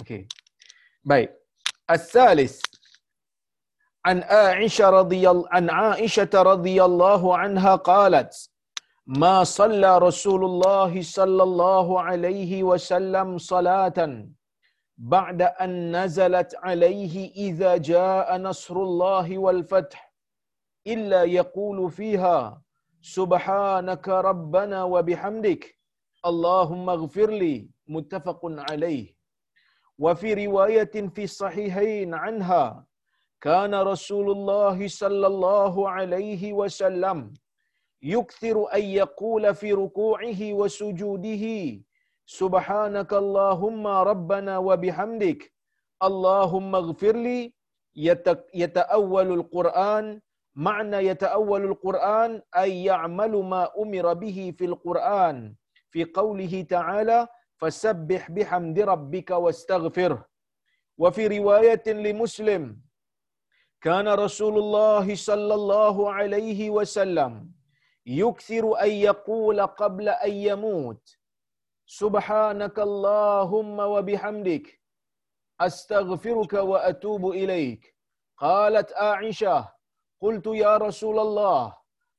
Okey. Baik. As-salis عن عائشة رضي عن عائشة رضي الله عنها قالت ما صلى رسول الله صلى الله عليه وسلم صلاة بعد أن نزلت عليه إذا جاء نصر الله والفتح إلا يقول فيها سبحانك ربنا وبحمدك اللهم اغفر لي متفق عليه وفي رواية في الصحيحين عنها كان رسول الله صلى الله عليه وسلم يكثر أن يقول في ركوعه وسجوده سبحانك اللهم ربنا وبحمدك اللهم اغفر لي يتأول القرآن معنى يتأول القرآن أي يعمل ما أمر به في القرآن في قوله تعالى فسبح بحمد ربك واستغفره. وفي رواية لمسلم كان رسول الله صلى الله عليه وسلم يكثر أن يقول قبل أن يموت سبحانك اللهم وبحمدك أستغفرك وأتوب إليك. قالت عائشة قلت يا رسول الله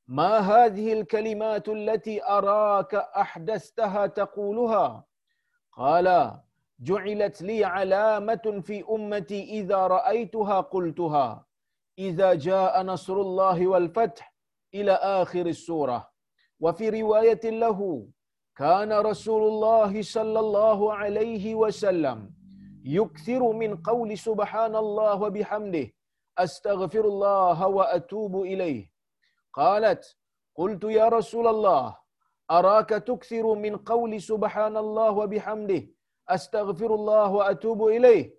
ما هذه الكلمات التي أراك أحدثتها تقولها؟ قال جعلت لي علامة في أمتي إذا رأيتها قلتها. إذا جاء نصر الله والفتح إلى آخر السورة. وفي رواية له كان رسول الله صلى الله عليه وسلم يكثر من قول سبحان الله وبحمده أستغفر الله وأتوب إليه. قالت قلت يا رسول الله أراك تكثر من قول سبحان الله وبحمده أستغفر الله وأتوب إليه.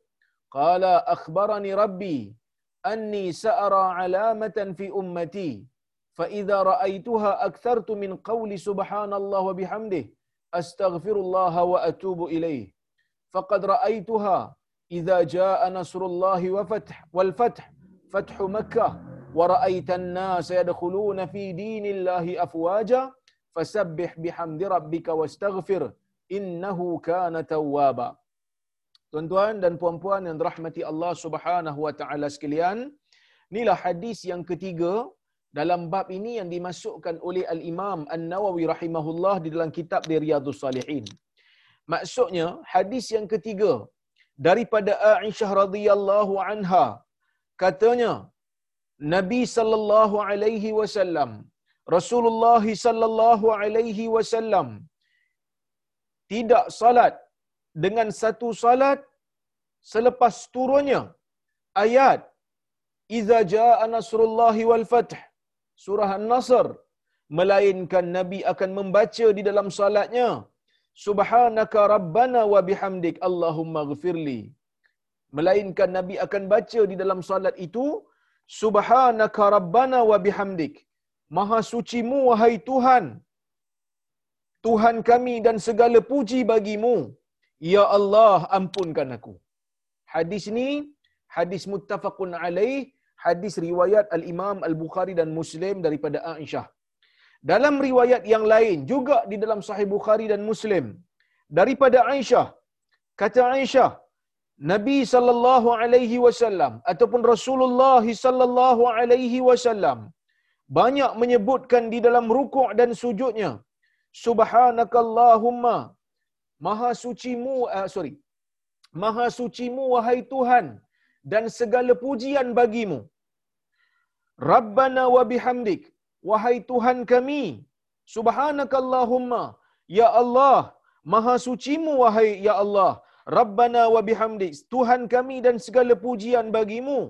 قال أخبرني ربي أني سأرى علامة في أمتي فإذا رأيتها أكثرت من قول سبحان الله وبحمده أستغفر الله وأتوب إليه. فقد رأيتها إذا جاء نصر الله وفتح والفتح فتح مكة ورأيت الناس يدخلون في دين الله أفواجا fasabbih bihamdi rabbika wastaghfir innahu kana tawwaba Tuan-tuan dan puan-puan yang dirahmati Allah Subhanahu wa taala sekalian inilah hadis yang ketiga dalam bab ini yang dimasukkan oleh al-Imam An-Nawawi rahimahullah di dalam kitab di Riyadhus Salihin. Maksudnya hadis yang ketiga daripada Aisyah radhiyallahu anha katanya Nabi sallallahu alaihi wasallam Rasulullah sallallahu alaihi wasallam tidak salat dengan satu salat selepas turunnya ayat Iza jaa nasrullahi wal fath. Surah An-Nasr melainkan Nabi akan membaca di dalam salatnya Subhanaka rabbana wa bihamdik Allahumma ghafirli melainkan Nabi akan baca di dalam salat itu Subhanaka rabbana wa bihamdik Maha sucimu wahai Tuhan. Tuhan kami dan segala puji bagimu. Ya Allah ampunkan aku. Hadis ini hadis muttafaqun alaih hadis riwayat al-Imam al-Bukhari dan Muslim daripada Aisyah. Dalam riwayat yang lain juga di dalam sahih Bukhari dan Muslim. Daripada Aisyah kata Aisyah Nabi sallallahu alaihi wasallam ataupun Rasulullah sallallahu alaihi wasallam banyak menyebutkan di dalam rukuk dan sujudnya subhanakallahumma maha sucimu uh, sorry maha sucimu wahai Tuhan dan segala pujian bagimu. Rabbana wa bihamdik wahai Tuhan kami subhanakallahumma ya Allah maha sucimu wahai ya Allah. Rabbana wa bihamdik Tuhan kami dan segala pujian bagimu.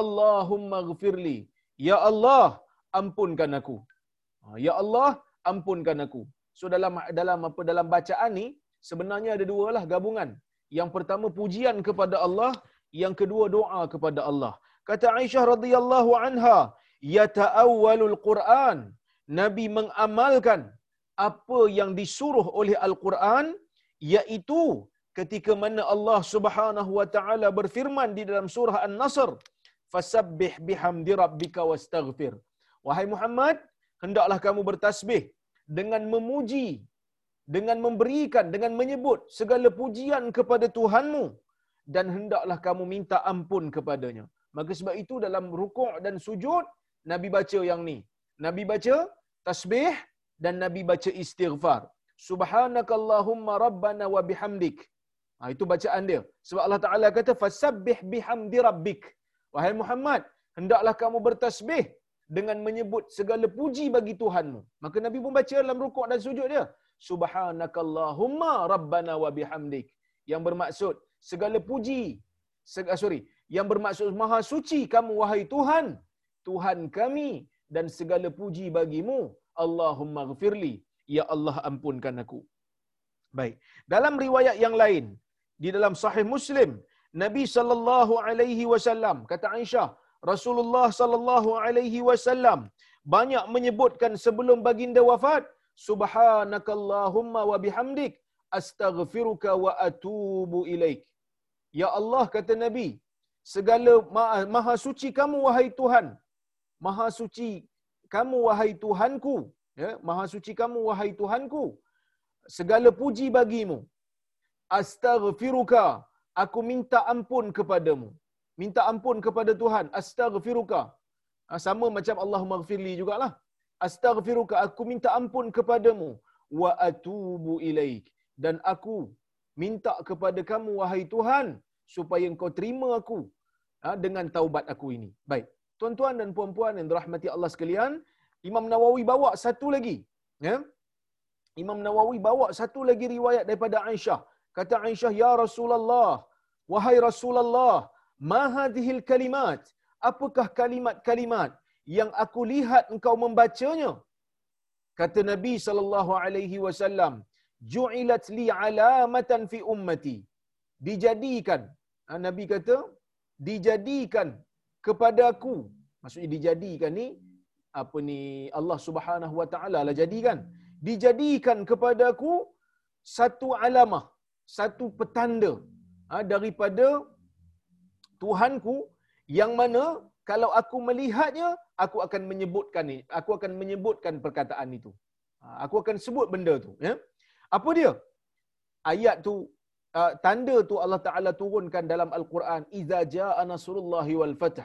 Allahumma ghafirli ya Allah ampunkan aku. Ha, ya Allah ampunkan aku. So dalam dalam apa dalam bacaan ni sebenarnya ada dua lah gabungan. Yang pertama pujian kepada Allah. Yang kedua doa kepada Allah. Kata Aisyah radhiyallahu anha yata'awwalul Quran. Nabi mengamalkan apa yang disuruh oleh Al-Quran iaitu ketika mana Allah Subhanahu wa taala berfirman di dalam surah An-Nasr fasabbih bihamdi rabbika wastaghfir wahai Muhammad hendaklah kamu bertasbih dengan memuji dengan memberikan dengan menyebut segala pujian kepada Tuhanmu dan hendaklah kamu minta ampun kepadanya. Maka sebab itu dalam rukuk dan sujud Nabi baca yang ni. Nabi baca tasbih dan Nabi baca istighfar. Subhanakallahumma rabbana wa bihamdik. Ha, itu bacaan dia. Sebab Allah Ta'ala kata, Fasabbih bihamdi rabbik. Wahai Muhammad, hendaklah kamu bertasbih dengan menyebut segala puji bagi Tuhanmu. Maka Nabi pun baca dalam rukuk dan sujud dia. Subhanakallahumma rabbana wa bihamdik. Yang bermaksud, segala puji. Segala, sorry. Yang bermaksud, maha suci kamu, wahai Tuhan. Tuhan kami dan segala puji bagimu. Allahumma gfirli. Ya Allah ampunkan aku. Baik. Dalam riwayat yang lain, di dalam sahih Muslim, Nabi sallallahu alaihi wasallam kata Aisyah, Rasulullah sallallahu alaihi wasallam banyak menyebutkan sebelum baginda wafat, subhanakallahumma wa bihamdik astaghfiruka wa atubu ilaik. Ya Allah kata Nabi, segala maha suci kamu wahai Tuhan. Maha suci kamu wahai Tuhanku. Ya, maha suci kamu wahai Tuhanku. Segala puji bagimu astaghfiruka aku minta ampun kepadamu minta ampun kepada Tuhan. Astaghfiruka. Ha, sama macam Allahumma ghfirli jugalah. Astaghfiruka aku minta ampun kepadamu. Wa atubu ilaik. Dan aku minta kepada kamu wahai Tuhan supaya engkau terima aku ha, dengan taubat aku ini. Baik. Tuan-tuan dan puan-puan yang dirahmati Allah sekalian Imam Nawawi bawa satu lagi ya. Imam Nawawi bawa satu lagi riwayat daripada Aisyah. Kata Aisyah, Ya Rasulullah, wahai Rasulullah, ma hadhil kalimat? Apakah kalimat-kalimat yang aku lihat engkau membacanya? Kata Nabi sallallahu alaihi wasallam, ju'ilat li alamatan fi ummati. Dijadikan, ha, Nabi kata, dijadikan kepada aku. Maksudnya dijadikan ni apa ni Allah Subhanahu wa taala lah jadikan. Dijadikan kepada aku satu alamah satu petanda ha, daripada Tuhanku yang mana kalau aku melihatnya aku akan menyebutkan ni aku akan menyebutkan perkataan itu. Ha, aku akan sebut benda tu ya. Apa dia? Ayat tu tanda tu Allah Taala turunkan dalam al-Quran iza jaa nasrullahi wal fath.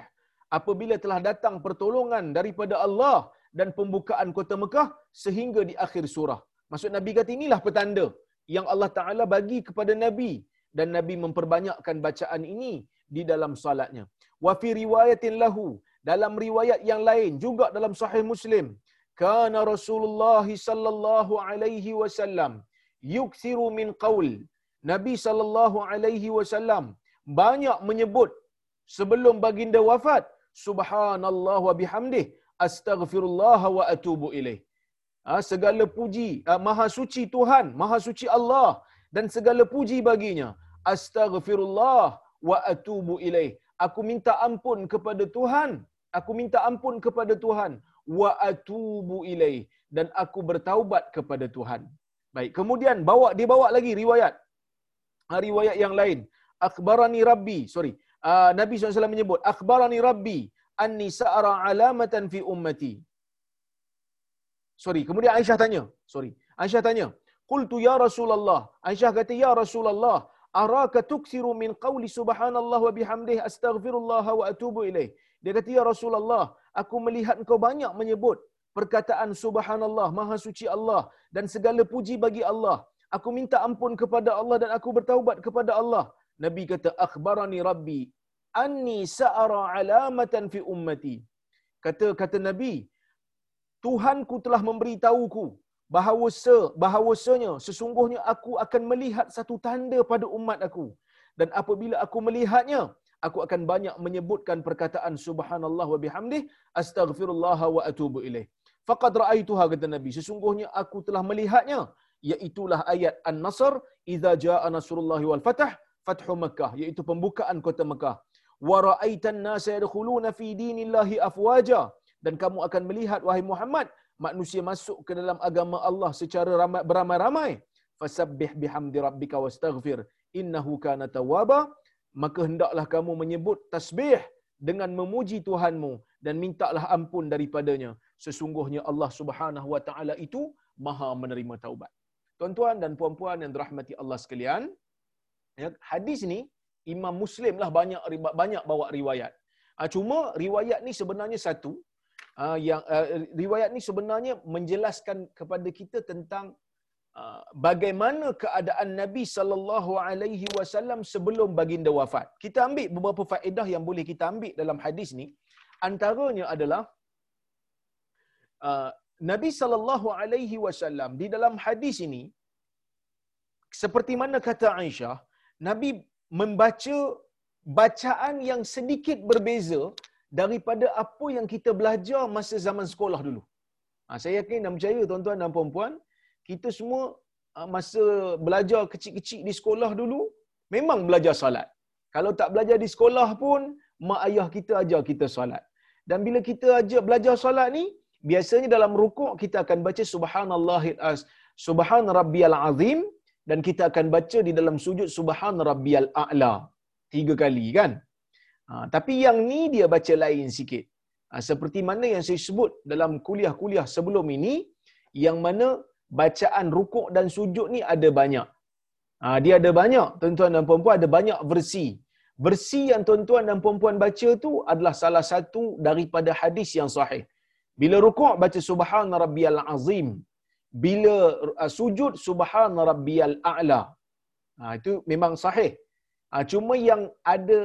Apabila telah datang pertolongan daripada Allah dan pembukaan kota Mekah sehingga di akhir surah. Maksud nabi kata inilah petanda yang Allah Taala bagi kepada nabi. Dan nabi memperbanyakkan bacaan ini di dalam salatnya. Wa fi riwayatin lahu dalam riwayat yang lain juga dalam sahih Muslim kana Rasulullah sallallahu alaihi wasallam yuksiru min qaul Nabi sallallahu alaihi wasallam banyak menyebut sebelum baginda wafat subhanallah wa bihamdih astaghfirullah wa atubu ilaih Ha, segala puji, ha, maha suci Tuhan, maha suci Allah dan segala puji baginya. Astaghfirullah wa atubu ilaih. Aku minta ampun kepada Tuhan. Aku minta ampun kepada Tuhan. Wa atubu ilaih. Dan aku bertaubat kepada Tuhan. Baik, kemudian bawa dia bawa lagi riwayat. Ha, riwayat yang lain. Akhbarani Rabbi, sorry. Uh, Nabi SAW menyebut, Akhbarani Rabbi anni sa'ara alamatan fi ummati. Sorry, kemudian Aisyah tanya. Sorry. Aisyah tanya. Qultu ya Rasulullah. Aisyah kata, Ya Rasulullah, araka tuksiru min qawli subhanallah wa bihamdih astaghfirullah wa atubu ilaih. Dia kata, Ya Rasulullah, aku melihat engkau banyak menyebut perkataan subhanallah, maha suci Allah dan segala puji bagi Allah. Aku minta ampun kepada Allah dan aku bertaubat kepada Allah. Nabi kata, akhbarani rabbi anni sa'ara alamatan fi ummati. Kata kata Nabi, Tuhanku telah memberitahuku bahawa se, bahawasanya sesungguhnya aku akan melihat satu tanda pada umat aku. Dan apabila aku melihatnya aku akan banyak menyebutkan perkataan subhanallah wa bihamdih astaghfirullah wa atubu ilaih. Faqad raaituha kata nabi sesungguhnya aku telah melihatnya iaitu ayat an-nasr idza jaa nasrullahi wal fath fathu makkah iaitu pembukaan kota Mekah wa raaitan nasa yadkhuluna fi dinillahi afwaja dan kamu akan melihat wahai Muhammad manusia masuk ke dalam agama Allah secara ramai, beramai-ramai fasabbih bihamdi rabbika wastaghfir innahu kana tawwaba maka hendaklah kamu menyebut tasbih dengan memuji Tuhanmu dan mintalah ampun daripadanya sesungguhnya Allah Subhanahu wa taala itu maha menerima taubat tuan-tuan dan puan-puan yang dirahmati Allah sekalian, ya, hadis ni Imam Muslim lah banyak banyak bawa riwayat. Uh, cuma riwayat ni sebenarnya satu uh, yang uh, riwayat ni sebenarnya menjelaskan kepada kita tentang uh, bagaimana keadaan Nabi sallallahu alaihi wasallam sebelum baginda wafat. Kita ambil beberapa faedah yang boleh kita ambil dalam hadis ni. Antaranya adalah uh, Nabi sallallahu alaihi wasallam di dalam hadis ini seperti mana kata Aisyah, Nabi membaca bacaan yang sedikit berbeza daripada apa yang kita belajar masa zaman sekolah dulu. Ha, saya yakin dan percaya tuan-tuan dan puan-puan, kita semua ha, masa belajar kecil-kecil di sekolah dulu, memang belajar salat. Kalau tak belajar di sekolah pun, mak ayah kita ajar kita salat. Dan bila kita ajar belajar salat ni, biasanya dalam rukuk kita akan baca subhanallah subhan rabbiyal azim dan kita akan baca di dalam sujud subhan rabbiyal a'la tiga kali kan ha, tapi yang ni dia baca lain sikit. Ha, seperti mana yang saya sebut dalam kuliah-kuliah sebelum ini yang mana bacaan rukuk dan sujud ni ada banyak. Ha, dia ada banyak tuan-tuan dan puan-puan ada banyak versi. Versi yang tuan-tuan dan puan-puan baca tu adalah salah satu daripada hadis yang sahih. Bila rukuk baca subhan rabbiyal azim. Bila uh, sujud subhan rabbiyal a'la. Ha, itu memang sahih. Ha, cuma yang ada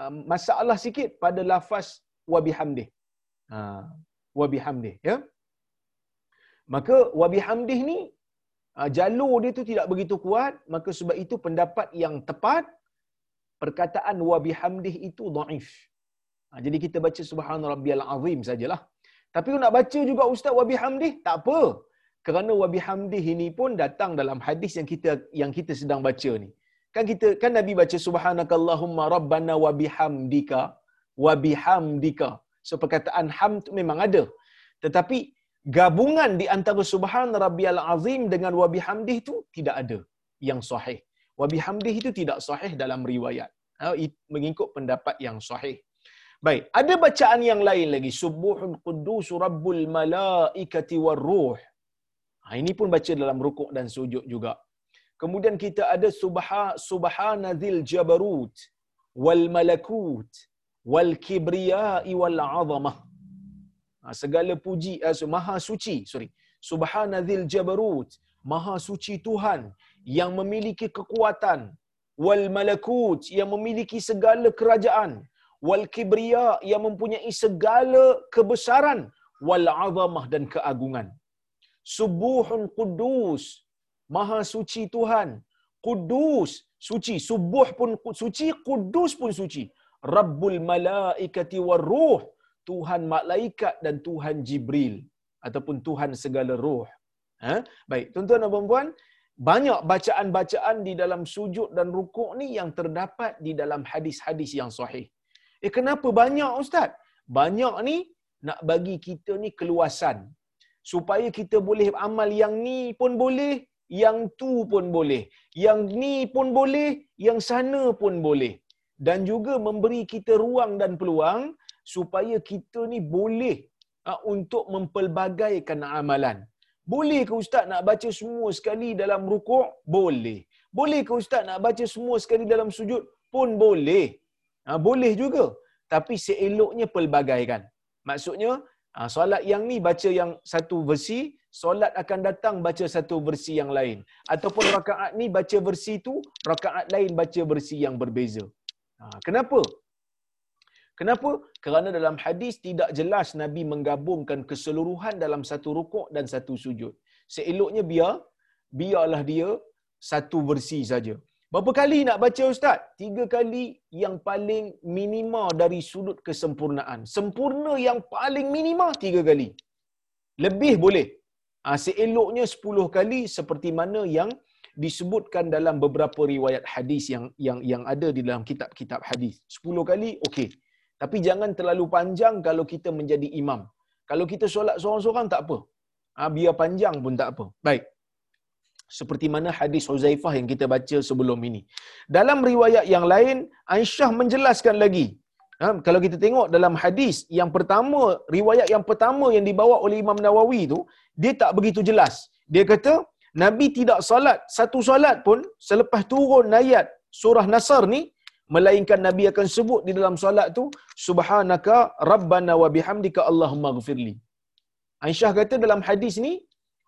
uh, masalah sikit pada lafaz wa bihamdih. Ha, wa bihamdih. Ya? Maka wa bihamdih ni, uh, jalur dia tu tidak begitu kuat. Maka sebab itu pendapat yang tepat, perkataan wa bihamdih itu da'if. Ha, jadi kita baca subhan rabbiyal azim sajalah. Tapi nak baca juga Ustaz wa bihamdih, tak apa. Kerana wa bihamdih ini pun datang dalam hadis yang kita yang kita sedang baca ni. Kan kita kan Nabi baca subhanakallahumma rabbana wa bihamdika wa bihamdika. So perkataan hamd memang ada. Tetapi gabungan di antara subhan rabbiyal azim dengan wa bihamdih tu tidak ada yang sahih. Wa bihamdih itu tidak sahih dalam riwayat. Ha, mengikut pendapat yang sahih. Baik, ada bacaan yang lain lagi. Subuhun quddus rabbul malaikati war ruh. Ha, ini pun baca dalam rukuk dan sujud juga. Kemudian kita ada subha, subhanazil jabarut wal malakut wal kibriyai wal azamah. Ha, segala puji, uh, maha suci, sorry. Subhanazil jabarut, maha suci Tuhan yang memiliki kekuatan. Wal malakut, yang memiliki segala kerajaan. Wal kibriya, yang mempunyai segala kebesaran. Wal azamah dan keagungan. Subuhun kudus, Maha suci Tuhan. Kudus, suci. Subuh pun suci, kudus pun suci. Rabbul malaikati war ruh. Tuhan malaikat dan Tuhan Jibril. Ataupun Tuhan segala ruh. Ha? Baik, tuan-tuan dan puan-puan. Banyak bacaan-bacaan di dalam sujud dan rukuk ni yang terdapat di dalam hadis-hadis yang sahih. Eh kenapa banyak Ustaz? Banyak ni nak bagi kita ni keluasan. Supaya kita boleh amal yang ni pun boleh, yang tu pun boleh, yang ni pun boleh, yang sana pun boleh. Dan juga memberi kita ruang dan peluang supaya kita ni boleh uh, untuk mempelbagaikan amalan. Boleh ke ustaz nak baca semua sekali dalam rukuk? Boleh. Boleh ke ustaz nak baca semua sekali dalam sujud? Pun boleh. Ha, boleh juga. Tapi seeloknya pelbagaikan. Maksudnya, ha, solat yang ni baca yang satu versi, solat akan datang baca satu versi yang lain ataupun rakaat ni baca versi tu rakaat lain baca versi yang berbeza ha, kenapa kenapa kerana dalam hadis tidak jelas nabi menggabungkan keseluruhan dalam satu rukuk dan satu sujud seeloknya biar biarlah dia satu versi saja Berapa kali nak baca ustaz? Tiga kali yang paling minima dari sudut kesempurnaan. Sempurna yang paling minima tiga kali. Lebih boleh. Ha, seeloknya 10 kali seperti mana yang disebutkan dalam beberapa riwayat hadis yang yang yang ada di dalam kitab-kitab hadis. 10 kali okey. Tapi jangan terlalu panjang kalau kita menjadi imam. Kalau kita solat seorang-seorang tak apa. Ha, biar panjang pun tak apa. Baik. Seperti mana hadis Huzaifah yang kita baca sebelum ini. Dalam riwayat yang lain, Aisyah menjelaskan lagi Ha, kalau kita tengok dalam hadis yang pertama, riwayat yang pertama yang dibawa oleh Imam Nawawi tu, dia tak begitu jelas. Dia kata, Nabi tidak salat satu salat pun selepas turun ayat surah Nasr ni melainkan Nabi akan sebut di dalam solat tu subhanaka rabbana wa bihamdika allahumma ghfirli. Aisyah kata dalam hadis ni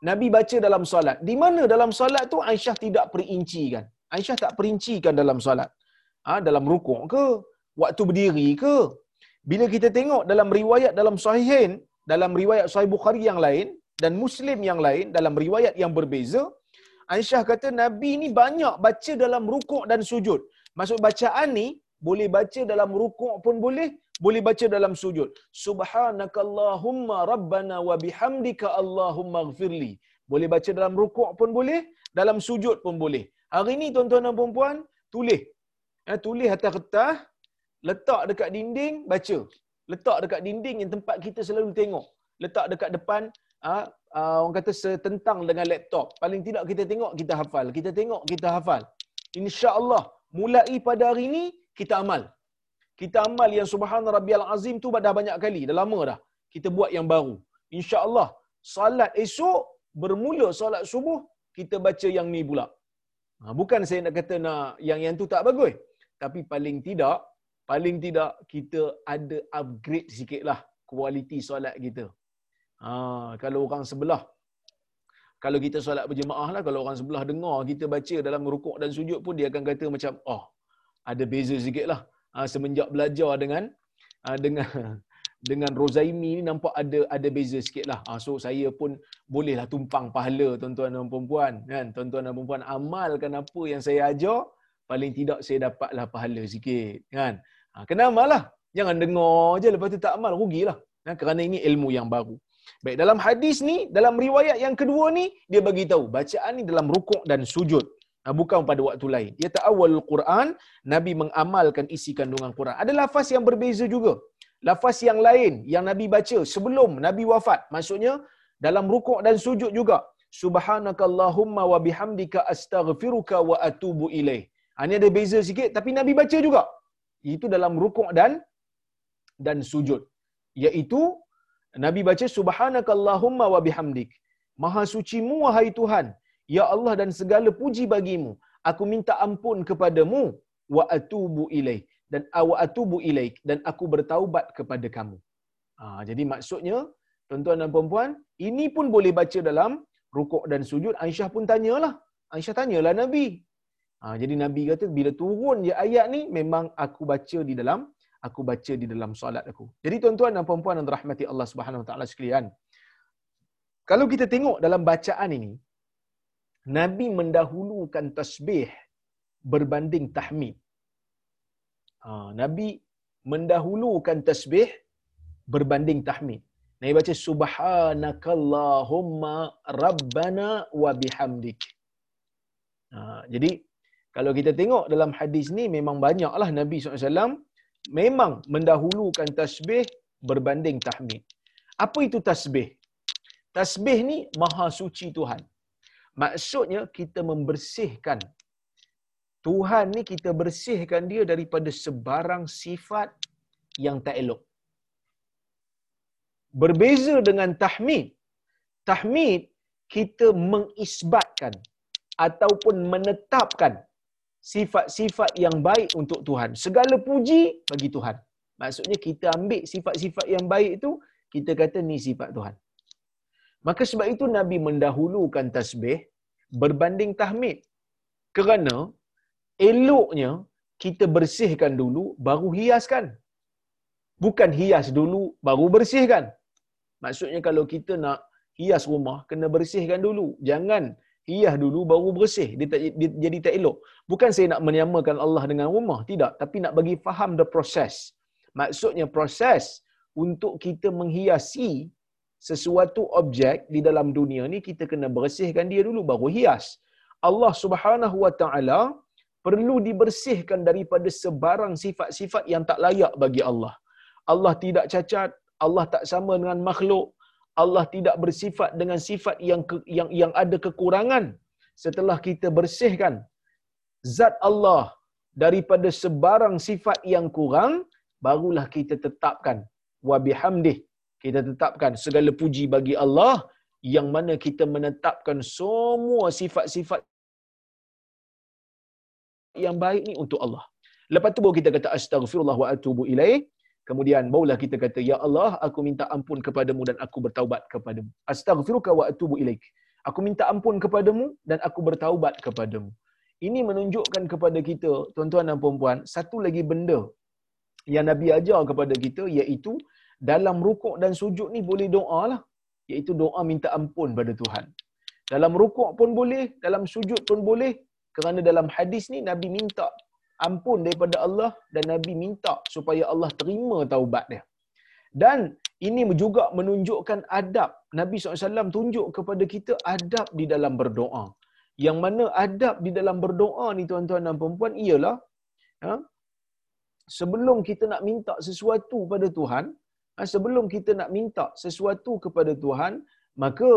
Nabi baca dalam solat. Di mana dalam solat tu Aisyah tidak perincikan. Aisyah tak perincikan dalam solat. Ha, dalam rukuk ke? Waktu berdiri ke? Bila kita tengok dalam riwayat dalam sahihin, dalam riwayat sahih Bukhari yang lain dan Muslim yang lain dalam riwayat yang berbeza, Aisyah kata Nabi ni banyak baca dalam rukuk dan sujud. Maksud bacaan ni boleh baca dalam rukuk pun boleh, boleh baca dalam sujud. Subhanakallahumma rabbana wa bihamdika Allahumma ghafirli. Boleh baca dalam rukuk pun boleh, dalam sujud pun boleh. Hari ni tuan-tuan dan puan-puan, tulis. Eh, tulis atas kertas, letak dekat dinding, baca. Letak dekat dinding yang tempat kita selalu tengok. Letak dekat depan, ah, ah, orang kata setentang dengan laptop. Paling tidak kita tengok, kita hafal. Kita tengok, kita hafal. InsyaAllah, mulai pada hari ini kita amal. Kita amal yang subhana rabbiyal azim tu dah banyak kali, dah lama dah. Kita buat yang baru. Insya-Allah, salat esok bermula salat subuh kita baca yang ni pula. Ha, bukan saya nak kata nak yang yang tu tak bagus. Tapi paling tidak, paling tidak kita ada upgrade sikitlah kualiti solat kita. Ha, kalau orang sebelah kalau kita solat berjemaah lah, kalau orang sebelah dengar kita baca dalam rukuk dan sujud pun dia akan kata macam, oh, ada beza sikit lah. Ha, semenjak belajar dengan ha, dengan dengan Rozaimi ni nampak ada ada beza sikit lah. Ha, so saya pun bolehlah tumpang pahala tuan-tuan dan puan-puan. Kan? Tuan-tuan dan puan-puan amalkan apa yang saya ajar, paling tidak saya dapatlah pahala sikit. Kan? Ha, kena amal lah. Jangan dengar je lepas tu tak amal, rugilah. Ha, kerana ini ilmu yang baru. Baik, dalam hadis ni, dalam riwayat yang kedua ni, dia bagi tahu bacaan ni dalam rukuk dan sujud. Nah, bukan pada waktu lain. Dia tak awal Quran, Nabi mengamalkan isi kandungan Quran. Ada lafaz yang berbeza juga. Lafaz yang lain yang Nabi baca sebelum Nabi wafat. Maksudnya, dalam rukuk dan sujud juga. Subhanakallahumma wa bihamdika astaghfiruka wa atubu ilaih. Ini ada beza sikit, tapi Nabi baca juga. Itu dalam rukuk dan dan sujud. Iaitu Nabi baca subhanakallahumma wa bihamdik. Maha sucimu wahai Tuhan. Ya Allah dan segala puji bagimu. Aku minta ampun kepadamu wa atubu ilaih dan wa atubu ilaik dan aku bertaubat kepada kamu. Ha, jadi maksudnya tuan-tuan dan puan-puan, ini pun boleh baca dalam rukuk dan sujud. Aisyah pun tanyalah. Aisyah tanyalah Nabi. Ha, jadi Nabi kata bila turun je ayat ni memang aku baca di dalam aku baca di dalam solat aku. Jadi tuan-tuan dan puan-puan yang dirahmati Allah Subhanahu Wa Taala sekalian, kalau kita tengok dalam bacaan ini, Nabi mendahulukan tasbih berbanding tahmid. Ha, Nabi mendahulukan tasbih berbanding tahmid. Nabi baca subhanakallahumma rabbana wa bihamdik. Ha, jadi kalau kita tengok dalam hadis ni memang banyaklah Nabi SAW memang mendahulukan tasbih berbanding tahmid. Apa itu tasbih? Tasbih ni maha suci Tuhan. Maksudnya kita membersihkan Tuhan ni kita bersihkan dia daripada sebarang sifat yang tak elok. Berbeza dengan tahmid. Tahmid kita mengisbatkan ataupun menetapkan sifat-sifat yang baik untuk Tuhan. Segala puji bagi Tuhan. Maksudnya kita ambil sifat-sifat yang baik itu, kita kata ni sifat Tuhan. Maka sebab itu Nabi mendahulukan tasbih berbanding tahmid. Kerana eloknya kita bersihkan dulu baru hiaskan. Bukan hias dulu baru bersihkan. Maksudnya kalau kita nak hias rumah, kena bersihkan dulu. Jangan hias dulu baru bersih dia, tak, dia jadi tak elok. Bukan saya nak menyamakan Allah dengan rumah tidak. Tapi nak bagi faham the process. Maksudnya proses untuk kita menghiasi sesuatu objek di dalam dunia ni kita kena bersihkan dia dulu baru hias. Allah Subhanahu wa taala perlu dibersihkan daripada sebarang sifat-sifat yang tak layak bagi Allah. Allah tidak cacat Allah tak sama dengan makhluk Allah tidak bersifat dengan sifat yang ke, yang yang ada kekurangan setelah kita bersihkan zat Allah daripada sebarang sifat yang kurang barulah kita tetapkan wa bihamdih kita tetapkan segala puji bagi Allah yang mana kita menetapkan semua sifat-sifat yang baik ni untuk Allah. Lepas tu baru kita kata astaghfirullah wa atubu ilaih. Kemudian barulah kita kata ya Allah aku minta ampun kepadamu dan aku bertaubat kepadamu. Astaghfiruka wa atubu ilaik. Aku minta ampun kepadamu dan aku bertaubat kepadamu. Ini menunjukkan kepada kita tuan-tuan dan puan-puan satu lagi benda yang Nabi ajar kepada kita iaitu dalam rukuk dan sujud ni boleh doa lah. Iaitu doa minta ampun pada Tuhan. Dalam rukuk pun boleh, dalam sujud pun boleh. Kerana dalam hadis ni Nabi minta ampun daripada Allah dan Nabi minta supaya Allah terima taubat dia. Dan ini juga menunjukkan adab. Nabi SAW tunjuk kepada kita adab di dalam berdoa. Yang mana adab di dalam berdoa ni tuan-tuan dan perempuan ialah ha, sebelum kita nak minta sesuatu pada Tuhan, ha, sebelum kita nak minta sesuatu kepada Tuhan, maka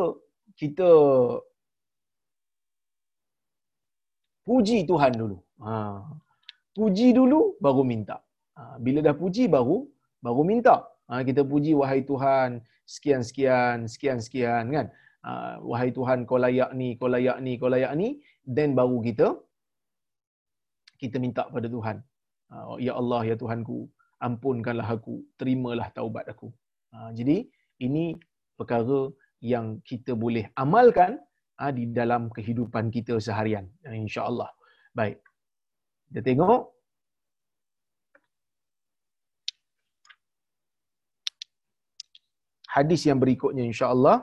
kita puji Tuhan dulu. Ha. Puji dulu baru minta. Ha. Bila dah puji baru baru minta. Ha. Kita puji wahai Tuhan sekian sekian sekian sekian kan. Ha. Wahai Tuhan kau layak ni, kau layak ni, kau layak ni, then baru kita kita minta pada Tuhan. Ha. Ya Allah ya Tuhanku, ampunkanlah aku, terimalah taubat aku. Ha. Jadi ini perkara yang kita boleh amalkan ha, di dalam kehidupan kita seharian. InsyaAllah. Baik. Kita tengok. Hadis yang berikutnya insyaAllah.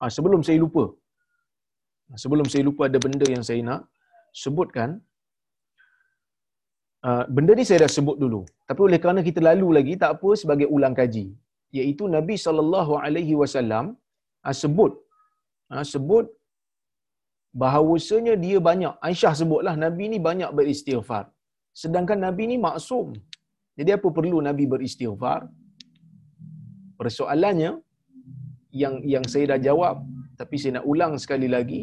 Ha, sebelum saya lupa. Sebelum saya lupa ada benda yang saya nak sebutkan. Uh, benda ni saya dah sebut dulu. Tapi oleh kerana kita lalu lagi, tak apa sebagai ulang kaji. Iaitu Nabi SAW ha, sebut ha, sebut bahawasanya dia banyak Aisyah sebutlah Nabi ni banyak beristighfar sedangkan Nabi ni maksum jadi apa perlu Nabi beristighfar persoalannya yang yang saya dah jawab tapi saya nak ulang sekali lagi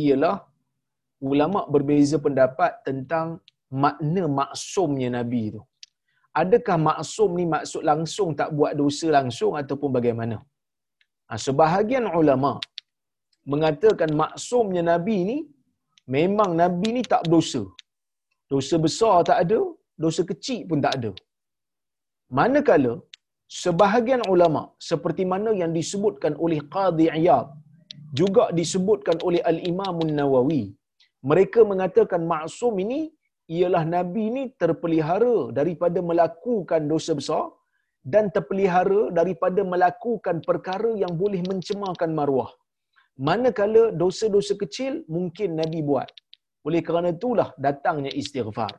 ialah ulama berbeza pendapat tentang makna maksumnya Nabi itu. Adakah maksum ni maksud langsung tak buat dosa langsung ataupun bagaimana? Ha, sebahagian ulama mengatakan maksumnya Nabi ni memang Nabi ni tak berdosa. Dosa besar tak ada, dosa kecil pun tak ada. Manakala sebahagian ulama seperti mana yang disebutkan oleh Qadhi Iyad juga disebutkan oleh Al-Imam Nawawi mereka mengatakan maksum ini ialah Nabi ini terpelihara daripada melakukan dosa besar dan terpelihara daripada melakukan perkara yang boleh mencemarkan maruah. Manakala dosa-dosa kecil mungkin Nabi buat. Oleh kerana itulah datangnya istighfar.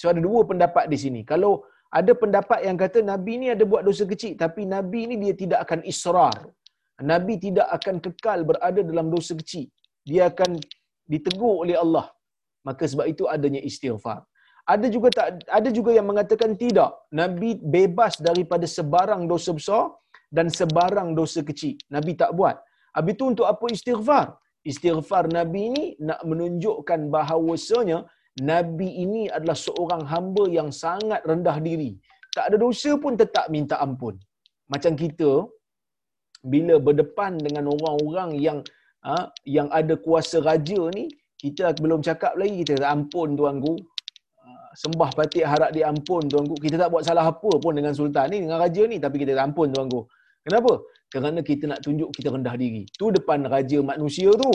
So ada dua pendapat di sini. Kalau ada pendapat yang kata Nabi ni ada buat dosa kecil tapi Nabi ni dia tidak akan israr. Nabi tidak akan kekal berada dalam dosa kecil. Dia akan ditegur oleh Allah. Maka sebab itu adanya istighfar. Ada juga tak ada juga yang mengatakan tidak. Nabi bebas daripada sebarang dosa besar dan sebarang dosa kecil. Nabi tak buat. Habis itu untuk apa istighfar? Istighfar Nabi ini nak menunjukkan bahawasanya Nabi ini adalah seorang hamba yang sangat rendah diri. Tak ada dosa pun tetap minta ampun. Macam kita bila berdepan dengan orang-orang yang ha, yang ada kuasa raja ni, kita belum cakap lagi kita ampun tuan guru sembah patik harap diampun tuanku. Kita tak buat salah apa pun dengan sultan ni, dengan raja ni tapi kita ampun tuanku. Kenapa? Kerana kita nak tunjuk kita rendah diri. Tu depan raja manusia tu.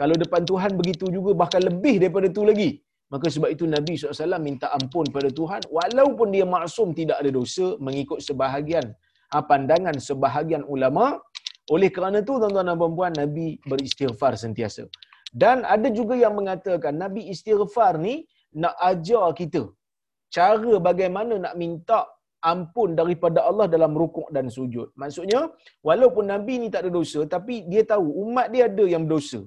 Kalau depan Tuhan begitu juga bahkan lebih daripada tu lagi. Maka sebab itu Nabi SAW minta ampun pada Tuhan walaupun dia maksum tidak ada dosa mengikut sebahagian ha, pandangan sebahagian ulama. Oleh kerana tu tuan-tuan dan puan Nabi beristighfar sentiasa. Dan ada juga yang mengatakan Nabi istighfar ni nak ajar kita cara bagaimana nak minta ampun daripada Allah dalam rukuk dan sujud. Maksudnya, walaupun Nabi ni tak ada dosa, tapi dia tahu umat dia ada yang berdosa.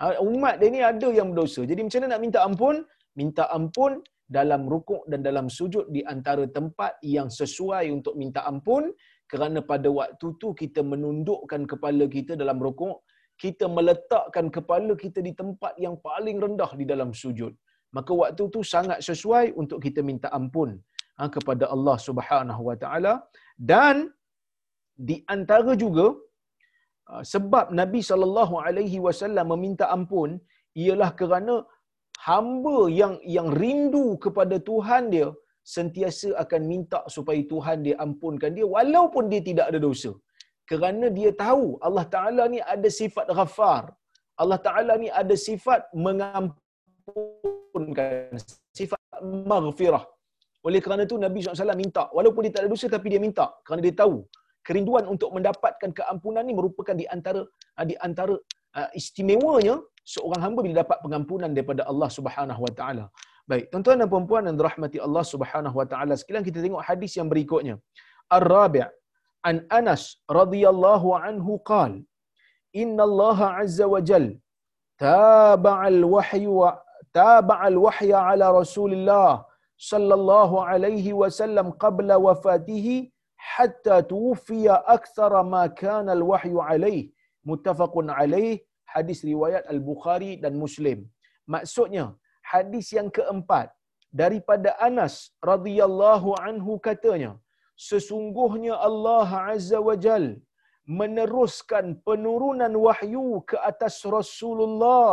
Ha, umat dia ni ada yang berdosa. Jadi macam mana nak minta ampun? Minta ampun dalam rukuk dan dalam sujud di antara tempat yang sesuai untuk minta ampun kerana pada waktu tu kita menundukkan kepala kita dalam rukuk, kita meletakkan kepala kita di tempat yang paling rendah di dalam sujud maka waktu itu sangat sesuai untuk kita minta ampun kepada Allah Subhanahu Wa Taala dan di antara juga uh, sebab Nabi sallallahu alaihi wasallam meminta ampun ialah kerana hamba yang yang rindu kepada Tuhan dia sentiasa akan minta supaya Tuhan dia ampunkan dia walaupun dia tidak ada dosa. Kerana dia tahu Allah Taala ni ada sifat ghafar. Allah Taala ni ada sifat mengampunkan, sifat maghfirah. Oleh kerana itu Nabi SAW minta, walaupun dia tak ada dosa tapi dia minta kerana dia tahu kerinduan untuk mendapatkan keampunan ni merupakan di antara di antara uh, istimewanya seorang hamba bila dapat pengampunan daripada Allah Subhanahu Wa Taala. Baik, tuan-tuan dan puan-puan yang dirahmati Allah Subhanahu Wa Taala, sekalian kita tengok hadis yang berikutnya. Ar-Rabi' an Anas radhiyallahu anhu qal Inna Allah azza wa jal taba'al wahyu wa taba'al wahya ala Rasulillah sallallahu alaihi wasallam qabla wafatihi hatta tuwfiya akthara ma kana al-wahyu alaihi muttafaqun alaihi hadis riwayat Al-Bukhari dan Muslim. Maksudnya, hadis yang keempat daripada Anas radhiyallahu anhu katanya, sesungguhnya Allah Azza wa Jal meneruskan penurunan wahyu ke atas Rasulullah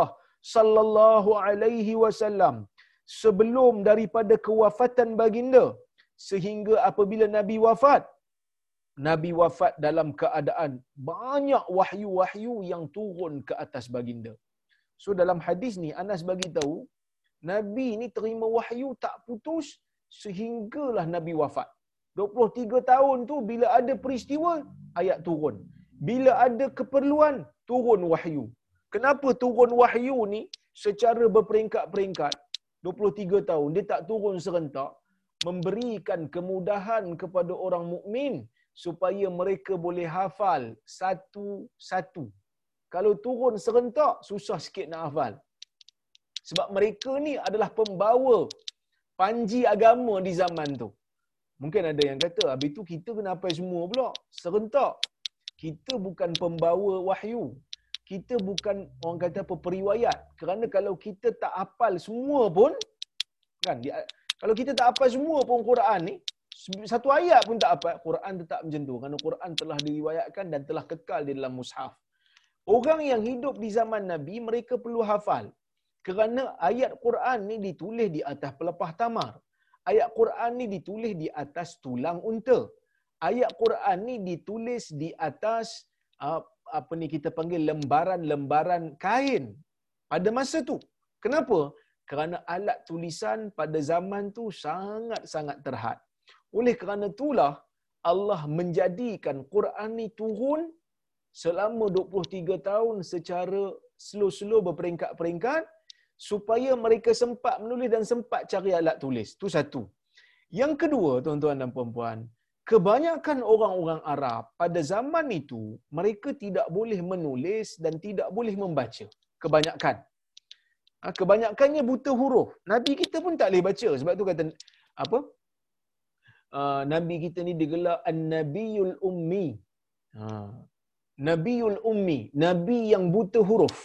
sallallahu alaihi wasallam sebelum daripada kewafatan baginda sehingga apabila Nabi wafat Nabi wafat dalam keadaan banyak wahyu-wahyu yang turun ke atas baginda. So dalam hadis ni Anas bagi tahu Nabi ni terima wahyu tak putus sehinggalah Nabi wafat. 23 tahun tu bila ada peristiwa ayat turun. Bila ada keperluan turun wahyu. Kenapa turun wahyu ni secara berperingkat-peringkat 23 tahun dia tak turun serentak memberikan kemudahan kepada orang mukmin supaya mereka boleh hafal satu-satu. Kalau turun serentak, susah sikit nak hafal. Sebab mereka ni adalah pembawa panji agama di zaman tu. Mungkin ada yang kata, habis tu kita kena hafal semua pula. Serentak. Kita bukan pembawa wahyu. Kita bukan orang kata apa periwayat. Kerana kalau kita tak hafal semua pun, kan? Kalau kita tak hafal semua pun Quran ni, satu ayat pun tak apa Quran tetap macam tu kerana Quran telah diriwayatkan dan telah kekal di dalam mushaf orang yang hidup di zaman nabi mereka perlu hafal kerana ayat Quran ni ditulis di atas pelepah tamar ayat Quran ni ditulis di atas tulang unta ayat Quran ni ditulis di atas uh, apa ni kita panggil lembaran-lembaran kain pada masa tu kenapa kerana alat tulisan pada zaman tu sangat-sangat terhad oleh kerana itulah Allah menjadikan Quran ni turun selama 23 tahun secara slow-slow berperingkat-peringkat supaya mereka sempat menulis dan sempat cari alat tulis. Itu satu. Yang kedua, tuan-tuan dan puan-puan, kebanyakan orang-orang Arab pada zaman itu mereka tidak boleh menulis dan tidak boleh membaca. Kebanyakan. Ha, kebanyakannya buta huruf. Nabi kita pun tak boleh baca. Sebab tu kata apa? uh, nabi kita ni digelar an-nabiyul ummi. Ha. Nabiyul ummi, nabi yang buta huruf.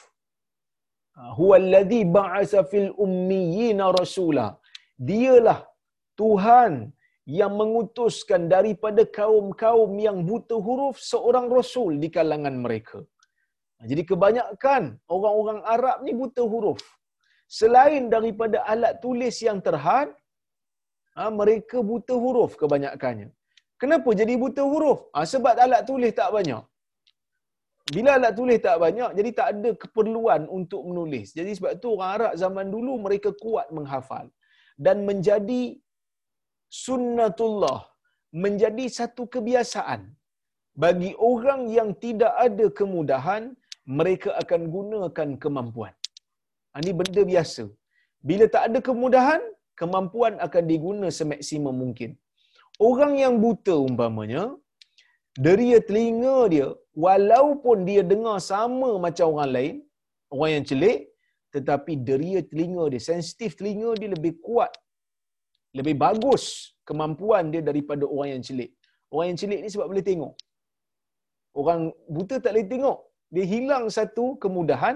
Huwa ba'asa fil ummiyina rasula. Dialah Tuhan yang mengutuskan daripada kaum-kaum yang buta huruf seorang rasul di kalangan mereka. Ha, jadi kebanyakan orang-orang Arab ni buta huruf. Selain daripada alat tulis yang terhad, ha, mereka buta huruf kebanyakannya. Kenapa jadi buta huruf? Ha, sebab alat tulis tak banyak. Bila alat tulis tak banyak, jadi tak ada keperluan untuk menulis. Jadi sebab tu orang Arab zaman dulu mereka kuat menghafal. Dan menjadi sunnatullah. Menjadi satu kebiasaan. Bagi orang yang tidak ada kemudahan, mereka akan gunakan kemampuan. Ini ha, benda biasa. Bila tak ada kemudahan, kemampuan akan diguna semaksimum mungkin. Orang yang buta umpamanya, deria telinga dia, walaupun dia dengar sama macam orang lain, orang yang celik, tetapi deria telinga dia, sensitif telinga dia lebih kuat, lebih bagus kemampuan dia daripada orang yang celik. Orang yang celik ni sebab boleh tengok. Orang buta tak boleh tengok. Dia hilang satu kemudahan,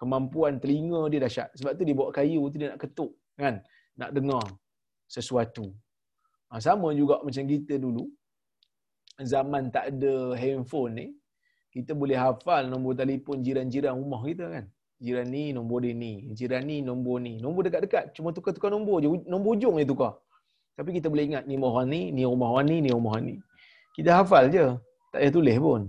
kemampuan telinga dia dahsyat. Sebab tu dia bawa kayu tu dia nak ketuk. Kan? nak dengar sesuatu. Ha, sama juga macam kita dulu. zaman tak ada handphone ni, kita boleh hafal nombor telefon jiran-jiran rumah kita kan. Jiran ni nombor dia ni, jiran ni nombor ni. Nombor dekat-dekat, cuma tukar-tukar nombor je, nombor ujung je tukar. Tapi kita boleh ingat ni rumah ni, ni rumah ni, ni rumah ni. Kita hafal je, tak payah tulis pun.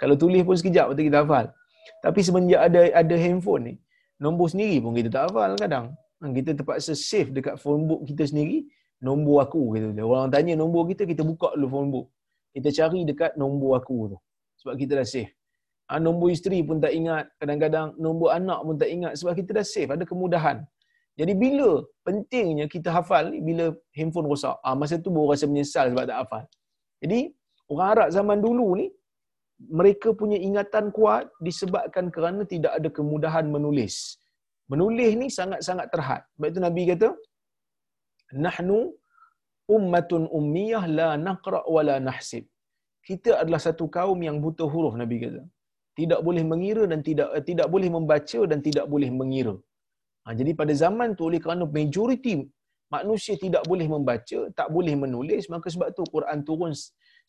Kalau tulis pun sekejap betul kita hafal. Tapi semenjak ada ada handphone ni, nombor sendiri pun kita tak hafal kadang. Ha, kita terpaksa save dekat phone book kita sendiri, nombor aku gitu. Orang tanya nombor kita, kita buka dulu phone book. Kita cari dekat nombor aku tu. Sebab kita dah save. Ha, nombor isteri pun tak ingat, kadang-kadang nombor anak pun tak ingat sebab kita dah save, ada kemudahan. Jadi bila pentingnya kita hafal bila handphone rosak. Ah masa tu baru rasa menyesal sebab tak hafal. Jadi orang Arab zaman dulu ni mereka punya ingatan kuat disebabkan kerana tidak ada kemudahan menulis. Menulis ni sangat-sangat terhad. Sebab itu Nabi kata, Nahnu ummatun ummiyah la naqra' wa la nahsib. Kita adalah satu kaum yang buta huruf, Nabi kata. Tidak boleh mengira dan tidak tidak boleh membaca dan tidak boleh mengira. Ha, jadi pada zaman tu oleh kerana majoriti manusia tidak boleh membaca, tak boleh menulis, maka sebab tu Quran turun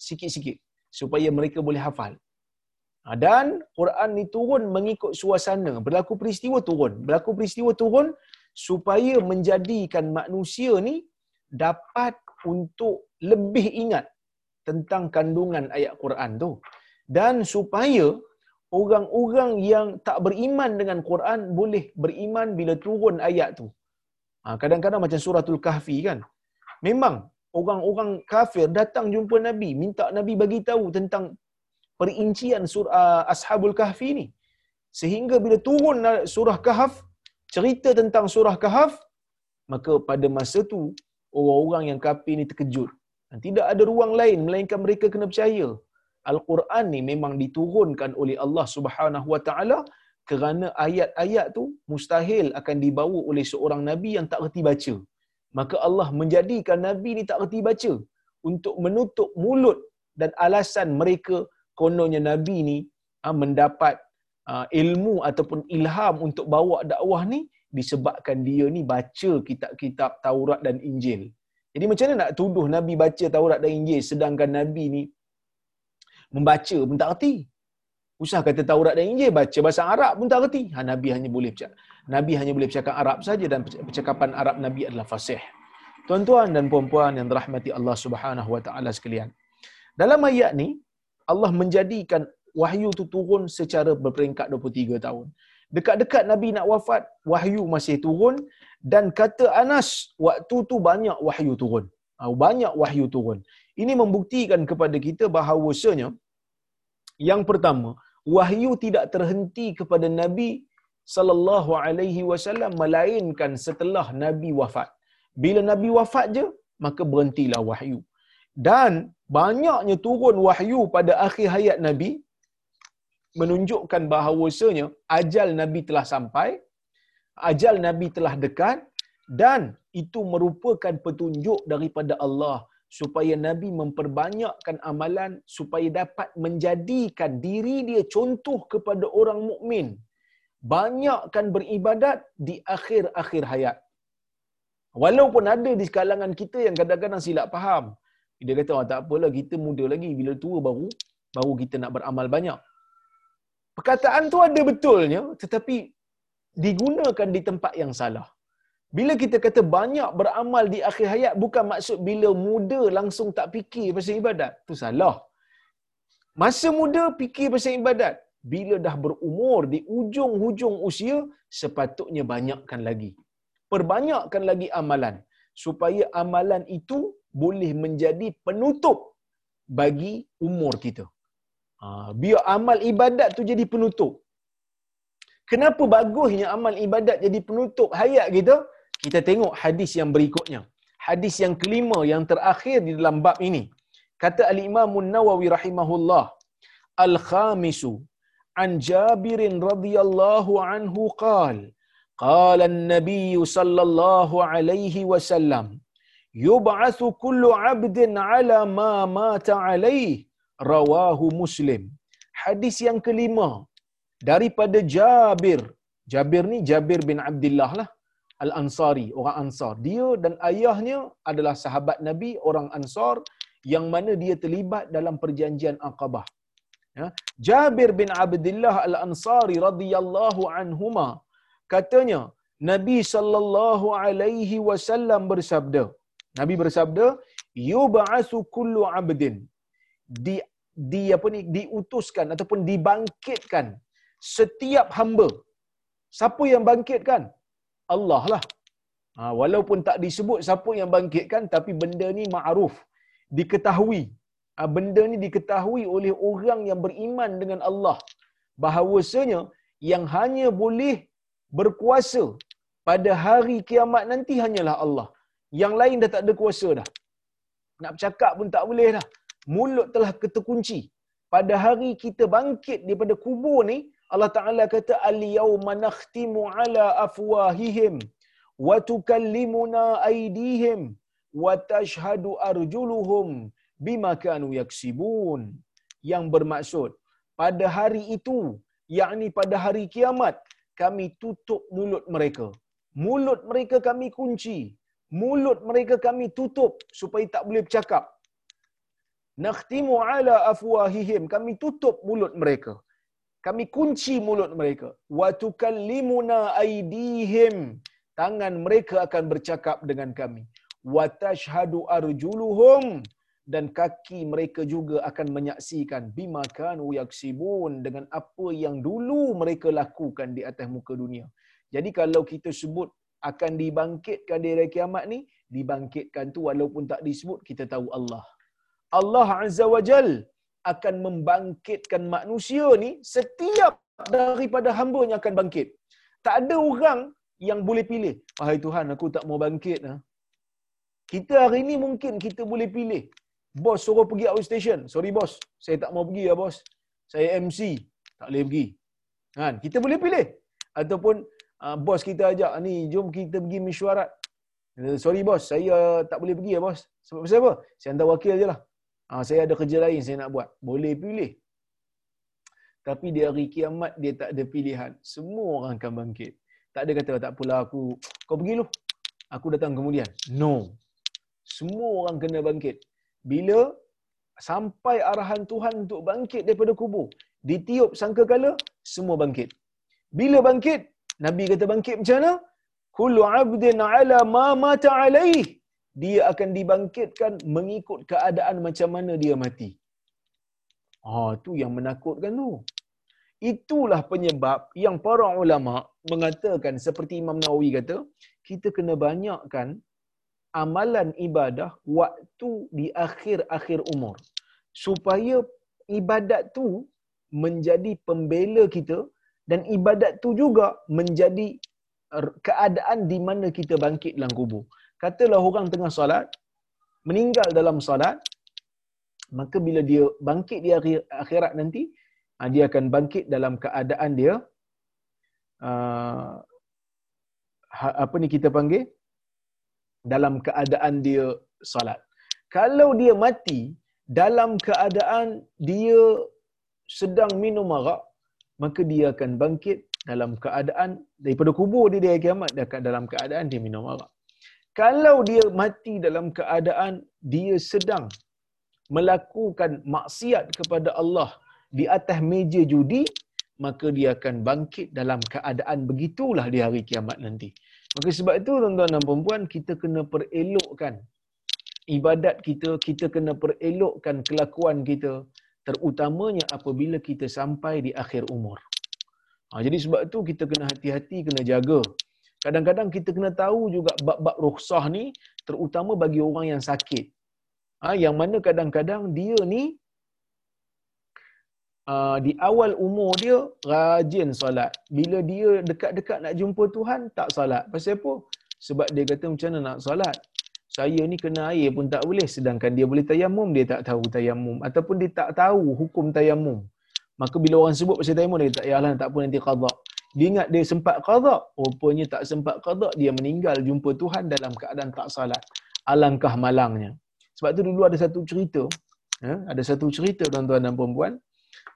sikit-sikit supaya mereka boleh hafal. Ha, dan Quran ni turun mengikut suasana. Berlaku peristiwa turun. Berlaku peristiwa turun supaya menjadikan manusia ni dapat untuk lebih ingat tentang kandungan ayat Quran tu. Dan supaya orang-orang yang tak beriman dengan Quran boleh beriman bila turun ayat tu. Ha, kadang-kadang macam suratul kahfi kan. Memang orang-orang kafir datang jumpa Nabi, minta Nabi bagi tahu tentang perincian surah Ashabul Kahfi ni. Sehingga bila turun surah Kahf, cerita tentang surah Kahf, maka pada masa tu orang-orang yang kafir ni terkejut. Dan tidak ada ruang lain melainkan mereka kena percaya. Al-Quran ni memang diturunkan oleh Allah Subhanahu Wa Taala kerana ayat-ayat tu mustahil akan dibawa oleh seorang nabi yang tak reti baca maka Allah menjadikan nabi ni tak reti baca untuk menutup mulut dan alasan mereka kononnya nabi ni ha, mendapat ha, ilmu ataupun ilham untuk bawa dakwah ni disebabkan dia ni baca kitab-kitab Taurat dan Injil. Jadi macam mana nak tuduh nabi baca Taurat dan Injil sedangkan nabi ni membaca pun tak reti? Usah kata Taurat dan Injil baca bahasa Arab pun tak reti. Ha, nabi hanya boleh baca. Nabi hanya boleh bercakap Arab saja dan percakapan Arab Nabi adalah fasih. Tuan-tuan dan puan-puan yang dirahmati Allah Subhanahu wa taala sekalian. Dalam ayat ni Allah menjadikan wahyu tu turun secara berperingkat 23 tahun. Dekat-dekat Nabi nak wafat, wahyu masih turun dan kata Anas, waktu tu banyak wahyu turun. Ha, banyak wahyu turun. Ini membuktikan kepada kita bahawasanya yang pertama, wahyu tidak terhenti kepada Nabi sallallahu alaihi wasallam melainkan setelah nabi wafat. Bila nabi wafat je maka berhentilah wahyu. Dan banyaknya turun wahyu pada akhir hayat nabi menunjukkan bahawasanya ajal nabi telah sampai, ajal nabi telah dekat dan itu merupakan petunjuk daripada Allah supaya nabi memperbanyakkan amalan supaya dapat menjadikan diri dia contoh kepada orang mukmin banyakkan beribadat di akhir-akhir hayat. Walaupun ada di kalangan kita yang kadang-kadang silap faham. Dia kata, oh, tak apalah, kita muda lagi. Bila tua baru, baru kita nak beramal banyak. Perkataan tu ada betulnya, tetapi digunakan di tempat yang salah. Bila kita kata banyak beramal di akhir hayat, bukan maksud bila muda langsung tak fikir pasal ibadat. Itu salah. Masa muda fikir pasal ibadat. Bila dah berumur di ujung-ujung usia sepatutnya banyakkan lagi. Perbanyakkan lagi amalan. Supaya amalan itu boleh menjadi penutup bagi umur kita. Ha, biar amal ibadat tu jadi penutup. Kenapa bagusnya amal ibadat jadi penutup hayat kita kita tengok hadis yang berikutnya hadis yang kelima yang terakhir di dalam bab ini kata al-imam nawawi rahimahullah al-khamisu عن جابر رضي الله عنه قال قال النبي صلى الله عليه وسلم يبعث كل عبد على ما مات عليه رواه مسلم hadis yang kelima daripada Jabir Jabir ni Jabir bin Abdullah lah Al-Ansari, orang Ansar. Dia dan ayahnya adalah sahabat Nabi, orang Ansar yang mana dia terlibat dalam perjanjian Aqabah. Ya. Jabir bin Abdullah Al-Ansari radhiyallahu anhuma katanya Nabi sallallahu alaihi wasallam bersabda. Nabi bersabda, "Yub'atsu kullu 'abdin" di di apa ni diutuskan ataupun dibangkitkan setiap hamba. Siapa yang bangkitkan? Allah lah. Ha, walaupun tak disebut siapa yang bangkitkan, tapi benda ni ma'ruf. Diketahui. Ha, benda ni diketahui oleh orang yang beriman dengan Allah. Bahawasanya yang hanya boleh berkuasa pada hari kiamat nanti hanyalah Allah. Yang lain dah tak ada kuasa dah. Nak bercakap pun tak boleh dah. Mulut telah keterkunci. Pada hari kita bangkit daripada kubur ni, Allah Ta'ala kata, Al-yawma nakhtimu ala afwahihim wa tukallimuna aydihim wa tashhadu arjuluhum bima kanu yaksibun. Yang bermaksud, pada hari itu, yakni pada hari kiamat, kami tutup mulut mereka. Mulut mereka kami kunci. Mulut mereka kami tutup supaya tak boleh bercakap. Nakhtimu ala afwahihim. Kami tutup mulut mereka. Kami kunci mulut mereka. Wa tukallimuna aydihim. Tangan mereka akan bercakap dengan kami. Wa tashhadu arjuluhum dan kaki mereka juga akan menyaksikan bima kanu yaksibun dengan apa yang dulu mereka lakukan di atas muka dunia. Jadi kalau kita sebut akan dibangkitkan di hari kiamat ni, dibangkitkan tu walaupun tak disebut kita tahu Allah. Allah Azza wa Jal akan membangkitkan manusia ni setiap daripada hamba-Nya akan bangkit. Tak ada orang yang boleh pilih. Wahai Tuhan, aku tak mau bangkit. Ha? Kita hari ni mungkin kita boleh pilih. Bos suruh pergi outstation. Sorry bos, saya tak mau pergi ya bos. Saya MC, tak boleh pergi. Kan? Kita boleh pilih. Ataupun uh, bos kita ajak, ni jom kita pergi mesyuarat. Sorry bos, saya tak boleh pergi ya bos. Sebab apa? Saya hantar wakil je lah. Ha, saya ada kerja lain saya nak buat. Boleh pilih. Tapi di hari kiamat dia tak ada pilihan. Semua orang akan bangkit. Tak ada kata tak pula aku kau pergi lu. Aku datang kemudian. No. Semua orang kena bangkit. Bila sampai arahan Tuhan untuk bangkit daripada kubur, ditiup sangkakala semua bangkit. Bila bangkit, Nabi kata bangkit macam mana? Kullu 'abdin 'ala ma mata 'alaihi dia akan dibangkitkan mengikut keadaan macam mana dia mati. Ah, tu yang menakutkan tu. Itulah penyebab yang para ulama mengatakan seperti Imam Nawawi kata, kita kena banyakkan amalan ibadah waktu di akhir-akhir umur. Supaya ibadat tu menjadi pembela kita dan ibadat tu juga menjadi keadaan di mana kita bangkit dalam kubur katalah orang tengah solat, meninggal dalam solat, maka bila dia bangkit di akhirat nanti, ah, dia akan bangkit dalam keadaan dia, uh, apa ni kita panggil, dalam keadaan dia solat. Kalau dia mati, dalam keadaan dia sedang minum arak, maka dia akan bangkit dalam keadaan daripada kubur dia di kiamat dalam keadaan dia minum arak kalau dia mati dalam keadaan dia sedang melakukan maksiat kepada Allah di atas meja judi, maka dia akan bangkit dalam keadaan begitulah di hari kiamat nanti. Maka sebab itu tuan-tuan dan puan kita kena perelokkan ibadat kita, kita kena perelokkan kelakuan kita terutamanya apabila kita sampai di akhir umur. Ha, jadi sebab itu kita kena hati-hati, kena jaga kadang-kadang kita kena tahu juga bab-bab rukhsah ni terutama bagi orang yang sakit. Ha, yang mana kadang-kadang dia ni uh, di awal umur dia rajin solat. Bila dia dekat-dekat nak jumpa Tuhan, tak solat. Pasal apa? Sebab dia kata macam mana nak solat. Saya ni kena air pun tak boleh. Sedangkan dia boleh tayamum, dia tak tahu tayamum. Ataupun dia tak tahu hukum tayamum. Maka bila orang sebut pasal tayamum, dia kata, ya Allah, tak apa nanti qadha dia ingat dia sempat qada rupanya tak sempat qada dia meninggal jumpa Tuhan dalam keadaan tak salat. Alangkah malangnya. Sebab tu dulu ada satu cerita ya, ada satu cerita tuan-tuan dan puan-puan.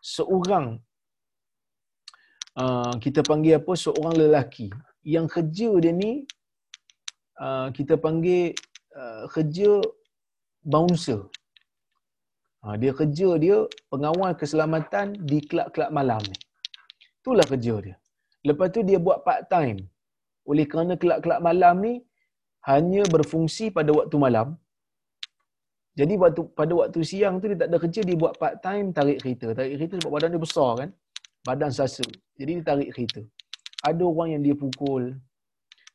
Seorang uh, kita panggil apa? Seorang lelaki. Yang kerja dia ni uh, kita panggil uh, kerja bouncer. Ha, dia kerja dia pengawal keselamatan di kelab-kelab malam ni. Itulah kerja dia. Lepas tu dia buat part time. Oleh kerana kelab-kelab malam ni hanya berfungsi pada waktu malam. Jadi waktu pada waktu siang tu dia tak ada kerja, dia buat part time tarik kereta. Tarik kereta sebab badan dia besar kan. Badan sasa. Jadi dia tarik kereta. Ada orang yang dia pukul.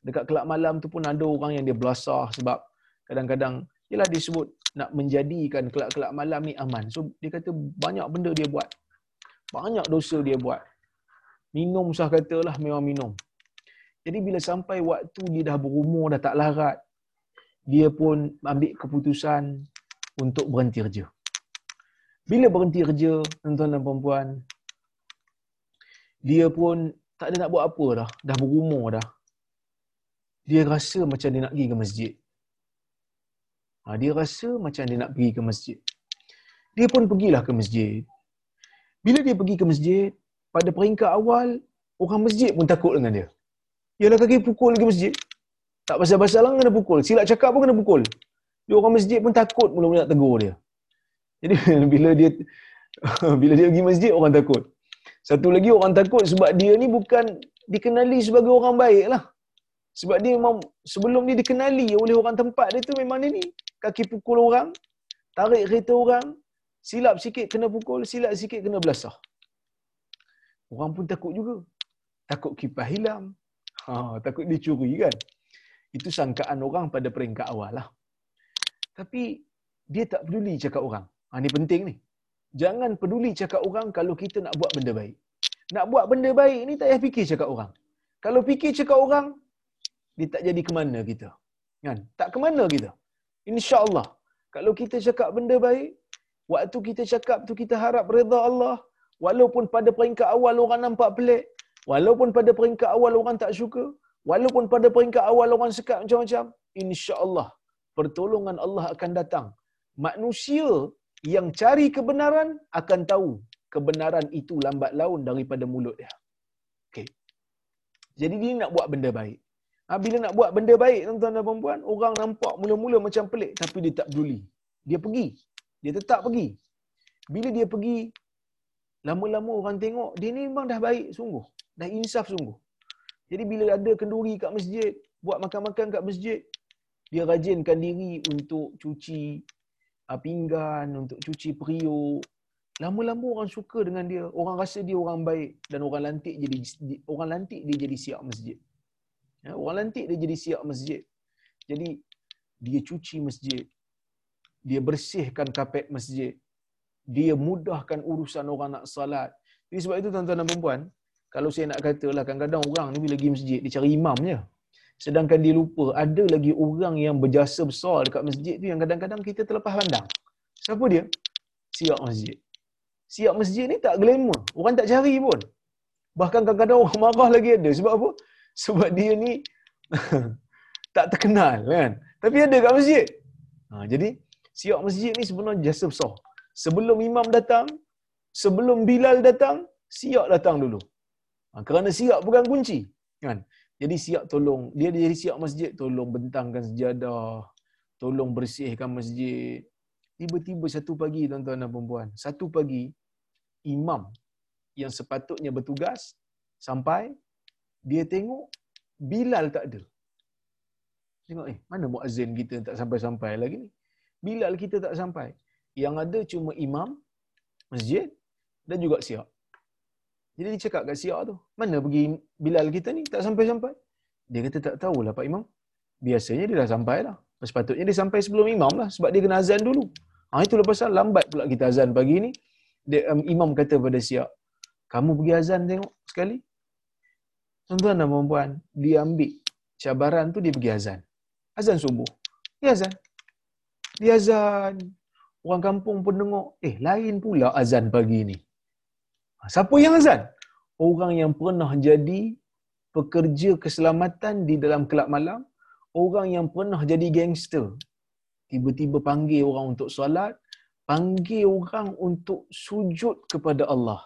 Dekat kelab malam tu pun ada orang yang dia belasah sebab kadang-kadang ialah disebut nak menjadikan kelab-kelab malam ni aman. So dia kata banyak benda dia buat. Banyak dosa dia buat. Minum sah katalah memang minum. Jadi bila sampai waktu dia dah berumur, dah tak larat, dia pun ambil keputusan untuk berhenti kerja. Bila berhenti kerja, tuan-tuan dan puan dia pun tak ada nak buat apa dah. Dah berumur dah. Dia rasa macam dia nak pergi ke masjid. Ha, dia rasa macam dia nak pergi ke masjid. Dia pun pergilah ke masjid. Bila dia pergi ke masjid, pada peringkat awal, orang masjid pun takut dengan dia. Yalah kaki pukul lagi masjid. Tak pasal-pasal lah kena pukul. Silap cakap pun kena pukul. Dia orang masjid pun takut mula-mula nak tegur dia. Jadi bila dia bila dia pergi masjid, orang takut. Satu lagi orang takut sebab dia ni bukan dikenali sebagai orang baik lah. Sebab dia memang sebelum dia dikenali oleh orang tempat dia tu memang dia ni kaki pukul orang, tarik kereta orang, silap sikit kena pukul, silap sikit kena belasah. Orang pun takut juga. Takut kipas hilang. Ha, takut dicuri kan. Itu sangkaan orang pada peringkat awal lah. Tapi dia tak peduli cakap orang. Ha, ini penting ni. Jangan peduli cakap orang kalau kita nak buat benda baik. Nak buat benda baik ni tak payah fikir cakap orang. Kalau fikir cakap orang, dia tak jadi ke mana kita. Kan? Tak ke mana kita. InsyaAllah. Kalau kita cakap benda baik, waktu kita cakap tu kita harap reda Allah. Walaupun pada peringkat awal orang nampak pelik. Walaupun pada peringkat awal orang tak suka. Walaupun pada peringkat awal orang sekat macam-macam. InsyaAllah. Pertolongan Allah akan datang. Manusia yang cari kebenaran akan tahu kebenaran itu lambat laun daripada mulut dia. Okay. Jadi dia nak buat benda baik. Ha, bila nak buat benda baik tuan-tuan dan puan orang nampak mula-mula macam pelik tapi dia tak peduli. Dia pergi. Dia tetap pergi. Bila dia pergi, lama-lama orang tengok dia ni memang dah baik sungguh. Dah insaf sungguh. Jadi bila ada kenduri kat masjid, buat makan-makan kat masjid, dia rajinkan diri untuk cuci uh, pinggan, untuk cuci periuk. Lama-lama orang suka dengan dia. Orang rasa dia orang baik dan orang lantik jadi orang lantik dia jadi siap masjid. Ya, orang lantik dia jadi siap masjid. Jadi dia cuci masjid. Dia bersihkan kapet masjid. Dia mudahkan urusan orang nak salat. Jadi sebab itu tuan-tuan dan puan kalau saya nak katalah kadang-kadang orang ni bila pergi masjid dia cari imam je. Sedangkan dia lupa ada lagi orang yang berjasa besar dekat masjid tu yang kadang-kadang kita terlepas pandang. Siapa dia? Siap masjid. Siap masjid ni tak glamour. Orang tak cari pun. Bahkan kadang-kadang orang marah lagi ada. Sebab apa? Sebab dia ni tak terkenal kan. Tapi ada kat masjid. Ha, jadi siap masjid ni sebenarnya jasa besar. Sebelum imam datang, sebelum Bilal datang, siap datang dulu. Ha, kerana siap bukan kunci. Kan? Jadi siap tolong, dia jadi siap masjid, tolong bentangkan sejadah, tolong bersihkan masjid. Tiba-tiba satu pagi tuan-tuan dan puan satu pagi imam yang sepatutnya bertugas sampai dia tengok Bilal tak ada. Tengok eh, mana muazzin kita tak sampai-sampai lagi ni? Bilal kita tak sampai. Yang ada cuma imam masjid dan juga siap. Jadi dia cakap kat siap tu, mana pergi Bilal kita ni tak sampai-sampai? Dia kata tak tahulah Pak Imam. Biasanya dia dah sampai lah. Sepatutnya dia sampai sebelum imam lah sebab dia kena azan dulu. Ha, itulah pasal lambat pula kita azan pagi ni. Dia, um, imam kata pada siap, kamu pergi azan tengok sekali. Tuan-tuan dan puan dia ambil cabaran tu dia pergi azan. Azan subuh. Dia azan. Dia azan. Orang kampung pun tengok, eh lain pula azan pagi ni. Siapa yang azan? Orang yang pernah jadi pekerja keselamatan di dalam kelab malam, orang yang pernah jadi gangster. Tiba-tiba panggil orang untuk solat, panggil orang untuk sujud kepada Allah.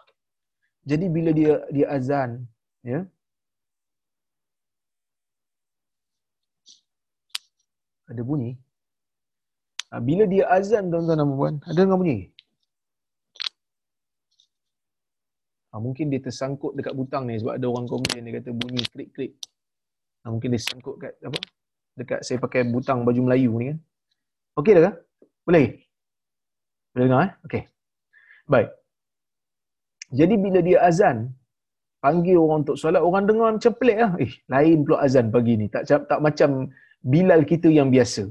Jadi bila dia dia azan, ya. Ada bunyi. Ha, bila dia azan tuan-tuan dan puan, ada dengar bunyi? Ha, mungkin dia tersangkut dekat butang ni sebab ada orang komen dia kata bunyi krik-krik. Ha, mungkin dia sangkut kat apa? Dekat saya pakai butang baju Melayu ni kan. Okey dah? Boleh? Boleh dengar eh? Okey. Baik. Jadi bila dia azan, panggil orang untuk solat, orang dengar macam pelik lah. Eh, lain pula azan pagi ni. Tak, tak macam Bilal kita yang biasa.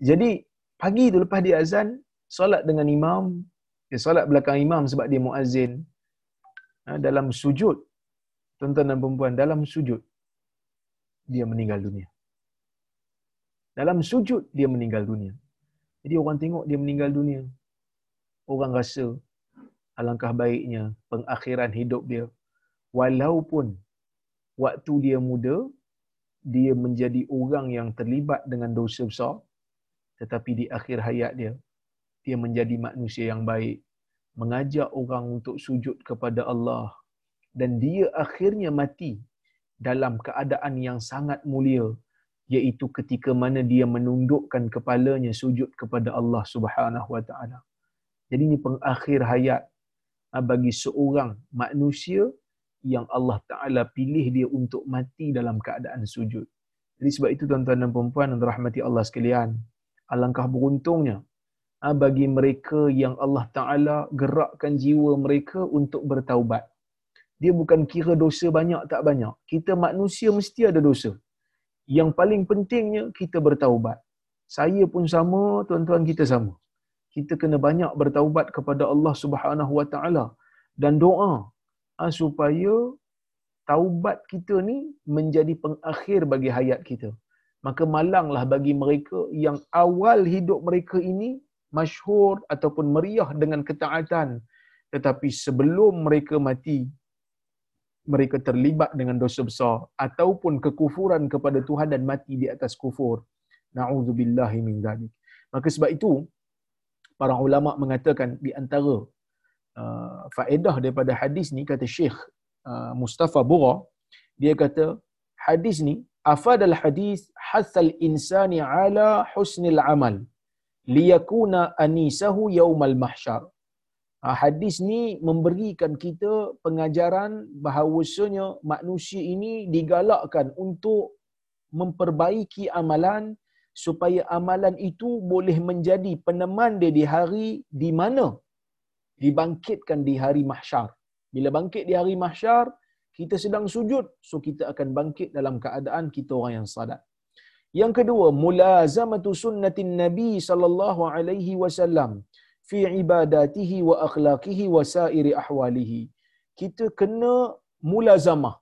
Jadi pagi tu lepas dia azan, solat dengan imam, dia solat belakang imam sebab dia muazzin. Ha, dalam sujud, tuan-tuan dan perempuan, dalam sujud, dia meninggal dunia. Dalam sujud, dia meninggal dunia. Jadi orang tengok dia meninggal dunia. Orang rasa alangkah baiknya pengakhiran hidup dia. Walaupun waktu dia muda, dia menjadi orang yang terlibat dengan dosa besar. Tetapi di akhir hayat dia, dia menjadi manusia yang baik. Mengajak orang untuk sujud kepada Allah. Dan dia akhirnya mati dalam keadaan yang sangat mulia iaitu ketika mana dia menundukkan kepalanya sujud kepada Allah Subhanahu wa taala. Jadi ini pengakhir hayat ah, bagi seorang manusia yang Allah Taala pilih dia untuk mati dalam keadaan sujud. Jadi sebab itu tuan-tuan dan puan-puan yang dirahmati Allah sekalian, alangkah beruntungnya ah, bagi mereka yang Allah Taala gerakkan jiwa mereka untuk bertaubat. Dia bukan kira dosa banyak tak banyak. Kita manusia mesti ada dosa yang paling pentingnya kita bertaubat. Saya pun sama, tuan-tuan kita sama. Kita kena banyak bertaubat kepada Allah Subhanahu Wa Taala dan doa ah, supaya taubat kita ni menjadi pengakhir bagi hayat kita. Maka malanglah bagi mereka yang awal hidup mereka ini masyhur ataupun meriah dengan ketaatan tetapi sebelum mereka mati mereka terlibat dengan dosa besar ataupun kekufuran kepada Tuhan dan mati di atas kufur. Nauzubillahi min. Maka sebab itu para ulama mengatakan di antara uh, faedah daripada hadis ni kata Syekh uh, Mustafa Bura dia kata hadis ni afadal hadis hasal insani ala husnil amal liyakuna anisahu yaumal mahsyar Ah, hadis ni memberikan kita pengajaran bahawasanya manusia ini digalakkan untuk memperbaiki amalan supaya amalan itu boleh menjadi peneman dia di hari di mana dibangkitkan di hari mahsyar. Bila bangkit di hari mahsyar, kita sedang sujud, so kita akan bangkit dalam keadaan kita orang yang sadat. Yang kedua, mulazamatu sunnatin Nabi sallallahu alaihi wasallam fi ibadatihi wa akhlaqihi wa sairi ahwalihi. Kita kena mulazamah.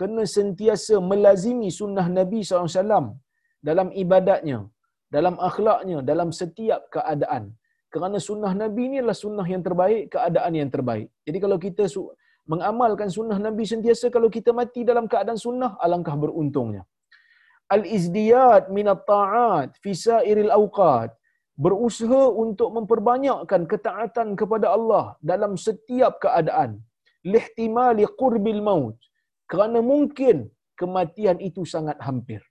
Kena sentiasa melazimi sunnah Nabi SAW dalam ibadatnya, dalam akhlaknya, dalam setiap keadaan. Kerana sunnah Nabi ini adalah sunnah yang terbaik, keadaan yang terbaik. Jadi kalau kita mengamalkan sunnah Nabi sentiasa, kalau kita mati dalam keadaan sunnah, alangkah beruntungnya. Al-izdiyad minat ta'at fi sairil awqat. Berusaha untuk memperbanyakkan ketaatan kepada Allah dalam setiap keadaan. Lihtimali qurbil maut. Kerana mungkin kematian itu sangat hampir.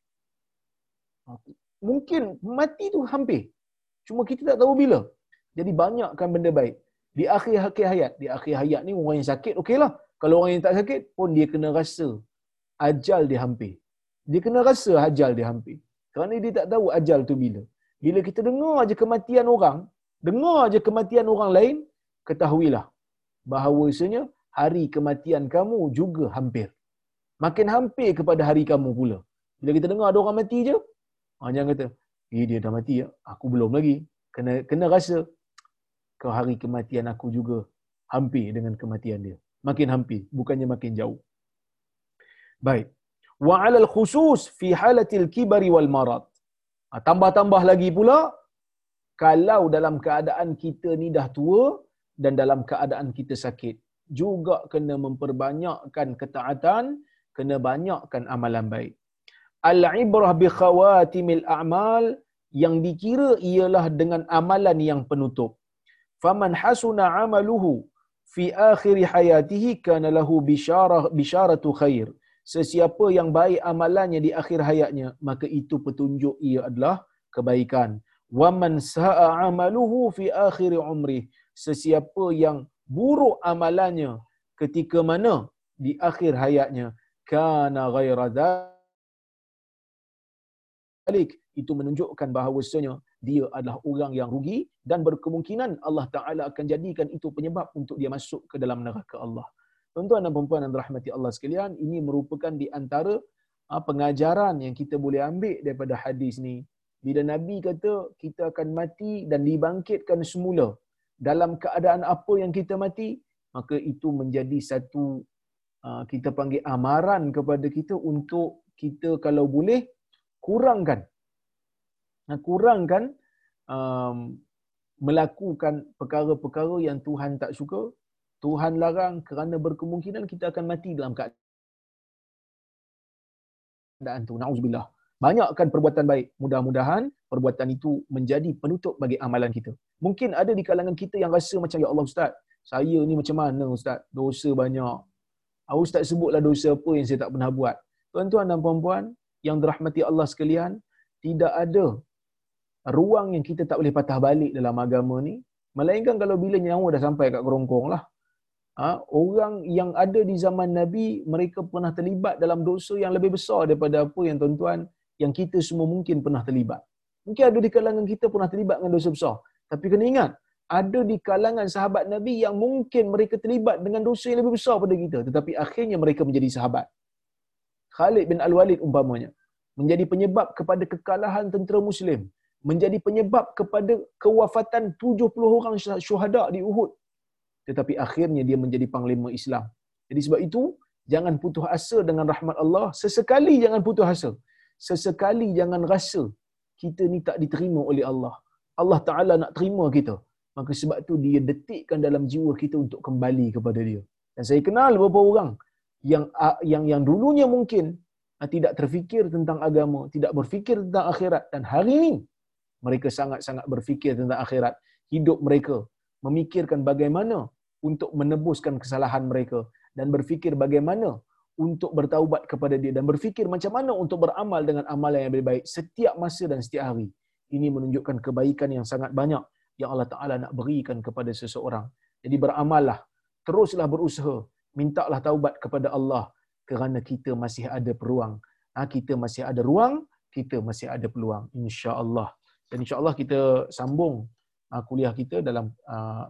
Mungkin mati itu hampir. Cuma kita tak tahu bila. Jadi banyakkan benda baik. Di akhir-akhir hayat. Di akhir hayat ni orang yang sakit okeylah. Kalau orang yang tak sakit pun dia kena rasa ajal dia hampir dia kena rasa ajal dia hampir kerana dia tak tahu ajal tu bila bila kita dengar aja kematian orang, dengar aja kematian orang lain, ketahuilah bahawasanya hari kematian kamu juga hampir. Makin hampir kepada hari kamu pula. Bila kita dengar ada orang mati je, ha, jangan kata, eh dia dah mati ya, aku belum lagi. Kena kena rasa ke hari kematian aku juga hampir dengan kematian dia. Makin hampir, bukannya makin jauh. Baik. Wa 'alal khusus fi halatil kibari wal marad. Ha, tambah-tambah lagi pula, kalau dalam keadaan kita ni dah tua dan dalam keadaan kita sakit, juga kena memperbanyakkan ketaatan, kena banyakkan amalan baik. Al-ibrah bi khawatimil a'mal yang dikira ialah dengan amalan yang penutup. Faman hasuna amaluhu fi akhir hayatihi kana lahu bisyarah bisyaratu khair sesiapa yang baik amalannya di akhir hayatnya maka itu petunjuk ia adalah kebaikan. Wa man sa'a amaluhu fi akhir umri sesiapa yang buruk amalannya ketika mana di akhir hayatnya kana ghaira dhalik. Itu menunjukkan bahawasanya dia adalah orang yang rugi dan berkemungkinan Allah Taala akan jadikan itu penyebab untuk dia masuk ke dalam neraka Allah. Tuan-tuan dan puan-puan yang dirahmati Allah sekalian, ini merupakan di antara ah, pengajaran yang kita boleh ambil daripada hadis ni. Bila Nabi kata kita akan mati dan dibangkitkan semula dalam keadaan apa yang kita mati, maka itu menjadi satu ah, kita panggil amaran kepada kita untuk kita kalau boleh kurangkan kurangkan um, melakukan perkara-perkara yang Tuhan tak suka, Tuhan larang kerana berkemungkinan kita akan mati dalam keadaan tu. Nauzubillah. Banyakkan perbuatan baik. Mudah-mudahan perbuatan itu menjadi penutup bagi amalan kita. Mungkin ada di kalangan kita yang rasa macam, Ya Allah Ustaz, saya ni macam mana Ustaz? Dosa banyak. Ah, Ustaz sebutlah dosa apa yang saya tak pernah buat. Tuan-tuan dan puan-puan yang dirahmati Allah sekalian, tidak ada ruang yang kita tak boleh patah balik dalam agama ni melainkan kalau bila nyawa dah sampai kat kerongkong lah ha, orang yang ada di zaman Nabi mereka pernah terlibat dalam dosa yang lebih besar daripada apa yang tuan-tuan yang kita semua mungkin pernah terlibat. Mungkin ada di kalangan kita pernah terlibat dengan dosa besar. Tapi kena ingat ada di kalangan sahabat Nabi yang mungkin mereka terlibat dengan dosa yang lebih besar pada kita. Tetapi akhirnya mereka menjadi sahabat. Khalid bin Al-Walid umpamanya menjadi penyebab kepada kekalahan tentera muslim. Menjadi penyebab kepada kewafatan 70 orang syuhada di Uhud. Tetapi akhirnya dia menjadi panglima Islam. Jadi sebab itu, jangan putus asa dengan rahmat Allah. Sesekali jangan putus asa. Sesekali jangan rasa kita ni tak diterima oleh Allah. Allah Ta'ala nak terima kita. Maka sebab itu dia detikkan dalam jiwa kita untuk kembali kepada dia. Dan saya kenal beberapa orang yang yang yang dulunya mungkin tidak terfikir tentang agama, tidak berfikir tentang akhirat dan hari ini mereka sangat-sangat berfikir tentang akhirat. Hidup mereka memikirkan bagaimana untuk menebuskan kesalahan mereka dan berfikir bagaimana untuk bertaubat kepada dia dan berfikir macam mana untuk beramal dengan amalan yang lebih baik setiap masa dan setiap hari. Ini menunjukkan kebaikan yang sangat banyak yang Allah Ta'ala nak berikan kepada seseorang. Jadi beramallah, teruslah berusaha, mintalah taubat kepada Allah kerana kita masih ada peluang. Ha, kita masih ada ruang, kita masih ada peluang. InsyaAllah. Dan insya-Allah kita sambung uh, kuliah kita dalam uh,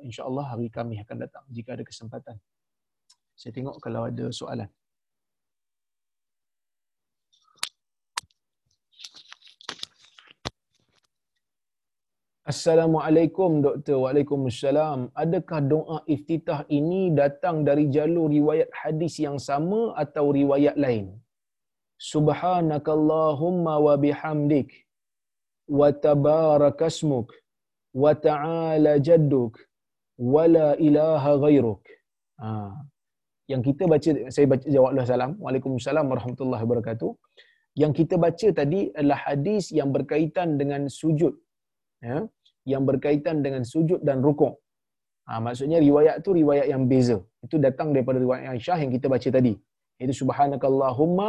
insya-Allah hari kami akan datang jika ada kesempatan. Saya tengok kalau ada soalan. Assalamualaikum Doktor. Waalaikumsalam. Adakah doa iftitah ini datang dari jalur riwayat hadis yang sama atau riwayat lain? Subhanakallahumma wa bihamdik wa tabarakasmuk wa ta'ala jadduk wa la ilaha ghairuk. Ha. Yang kita baca saya baca jawablah salam. Waalaikumsalam warahmatullahi wabarakatuh. Yang kita baca tadi adalah hadis yang berkaitan dengan sujud. Ya. Yang berkaitan dengan sujud dan rukuk. Ha, maksudnya riwayat tu riwayat yang beza. Itu datang daripada riwayat Aisyah yang kita baca tadi. Itu subhanakallahumma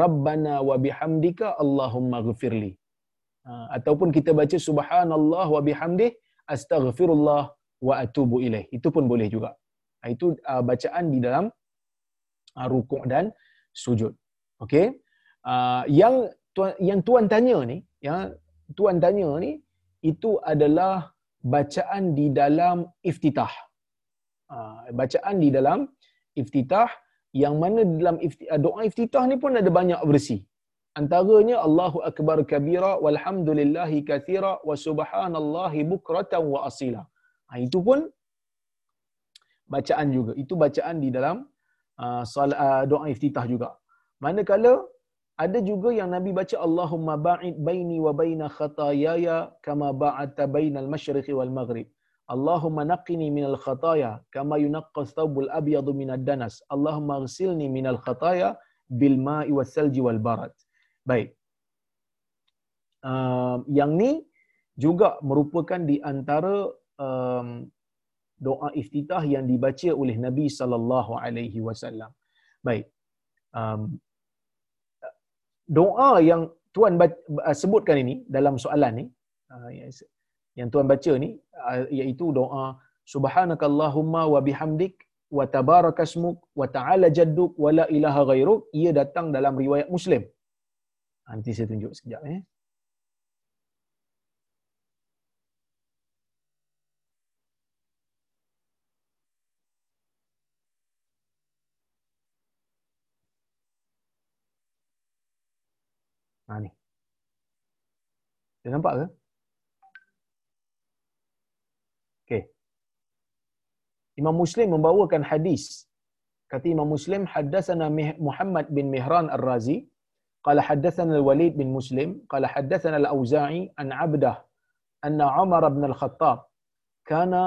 rabbana wa bihamdika allahumma ghafirli. Ha, ataupun kita baca subhanallah wa bihamdih astaghfirullah wa atubu ilaih. Itu pun boleh juga. Ha, itu uh, bacaan di dalam uh, rukuk dan sujud. Okey uh, yang yang tuan tanya ni ya tuan tanya ni itu adalah bacaan di dalam iftitah. Uh, bacaan di dalam iftitah yang mana dalam doa iftitah ni pun ada banyak versi antaranya Allahu akbar kabira walhamdulillahi kathira wa subhanallahi bukratan wa asila. Ha, itu pun bacaan juga. Itu bacaan di dalam uh, uh, doa iftitah juga. Manakala ada juga yang Nabi baca Allahumma ba'id baini wa baina khatayaya kama ba'adta bainal masyriqi wal maghrib. Allahumma naqqini minal khataya kama yunaqqa thawbul abyadu minad danas. Allahumma ghsilni minal khataya bil ma'i was salji wal barat. Baik. Um, yang ni juga merupakan di antara um, doa iftitah yang dibaca oleh Nabi sallallahu alaihi wasallam. Baik. Um, doa yang tuan uh, sebutkan ini dalam soalan ni uh, yang tuan baca ni uh, iaitu doa subhanakallahumma wa bihamdik wa tabarakasmuk wa ta'ala jadduk wa la ilaha ghairuk ia datang dalam riwayat Muslim. Nanti saya tunjuk sekejap eh. Ha ni. Dia nampak ke? Okey. Imam Muslim membawakan hadis. Kata Imam Muslim, haddatsana Muhammad bin Mihran Ar-Razi, haddatsana Al-Walid bin Muslim, qala haddatsana Al-Auza'i an 'Abdah anna Umar bin Al-Khattab kana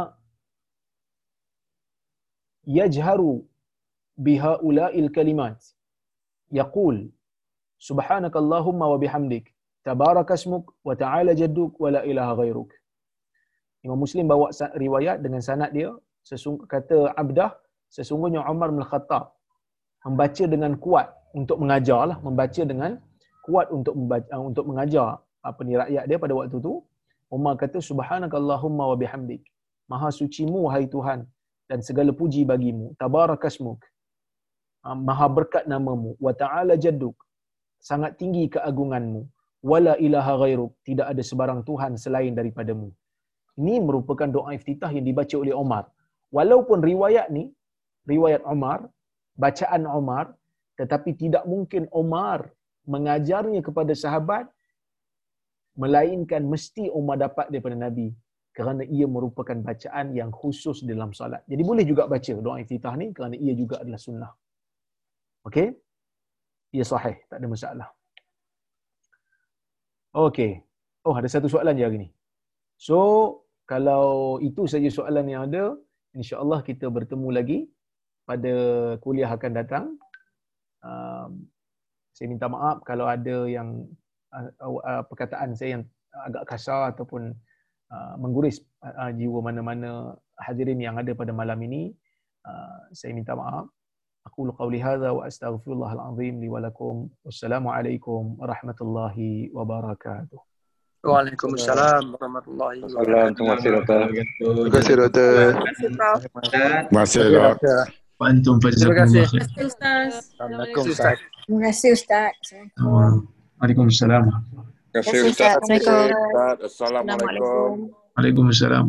yajharu bihaula'il kalimat yaqul subhanakallahumma wa bihamdik tabarakasmuk wa ta'ala jadduk wa la ilaha ghairuk Imam Muslim bawa riwayat dengan sanad dia. Sesung kata Abdah sesungguhnya Umar bin Khattab membaca dengan kuat untuk mengajar lah membaca dengan kuat untuk membaca, uh, untuk mengajar apa ni rakyat dia pada waktu tu. Umar kata subhanakallahumma wa bihamdik. Maha sucimu wahai Tuhan dan segala puji bagimu. Tabarakasmuk. Uh, maha berkat namamu. Wa ta'ala jadduk. Sangat tinggi keagunganmu. Wala ilaha ghairuk. Tidak ada sebarang tuhan selain daripadamu. Ini merupakan doa iftitah yang dibaca oleh Omar. Walaupun riwayat ni riwayat Omar bacaan Omar tetapi tidak mungkin Omar mengajarnya kepada sahabat melainkan mesti Umar dapat daripada Nabi kerana ia merupakan bacaan yang khusus dalam solat. Jadi boleh juga baca doa iftitah ni kerana ia juga adalah sunnah. Okey? ia sahih, tak ada masalah. Okey. Oh, ada satu soalan je hari ni. So, kalau itu saja soalan yang ada, insya-Allah kita bertemu lagi pada kuliah akan datang um, saya minta maaf kalau ada yang uh, uh, uh, perkataan saya yang agak kasar ataupun uh, mengguris uh, jiwa mana-mana hadirin yang ada pada malam ini uh, saya minta maaf aqulu qawli hadha wa astaghfirullahal azim li wa lakum wassalamualaikum warahmatullahi wabarakatuh Waalaikumsalam warahmatullahi wabarakatuh. Terima kasih, Dr. Terima kasih, Dr. Terima kasih, Prof. Terima kasih, Dr dokter Antum Terima kasih. Ustaz. Assalamualaikum Ustaz. Terima kasih Ustaz. Waalaikumsalam. terima kasih ustaz Assalamualaikum. Assalamualaikum Waalaikumsalam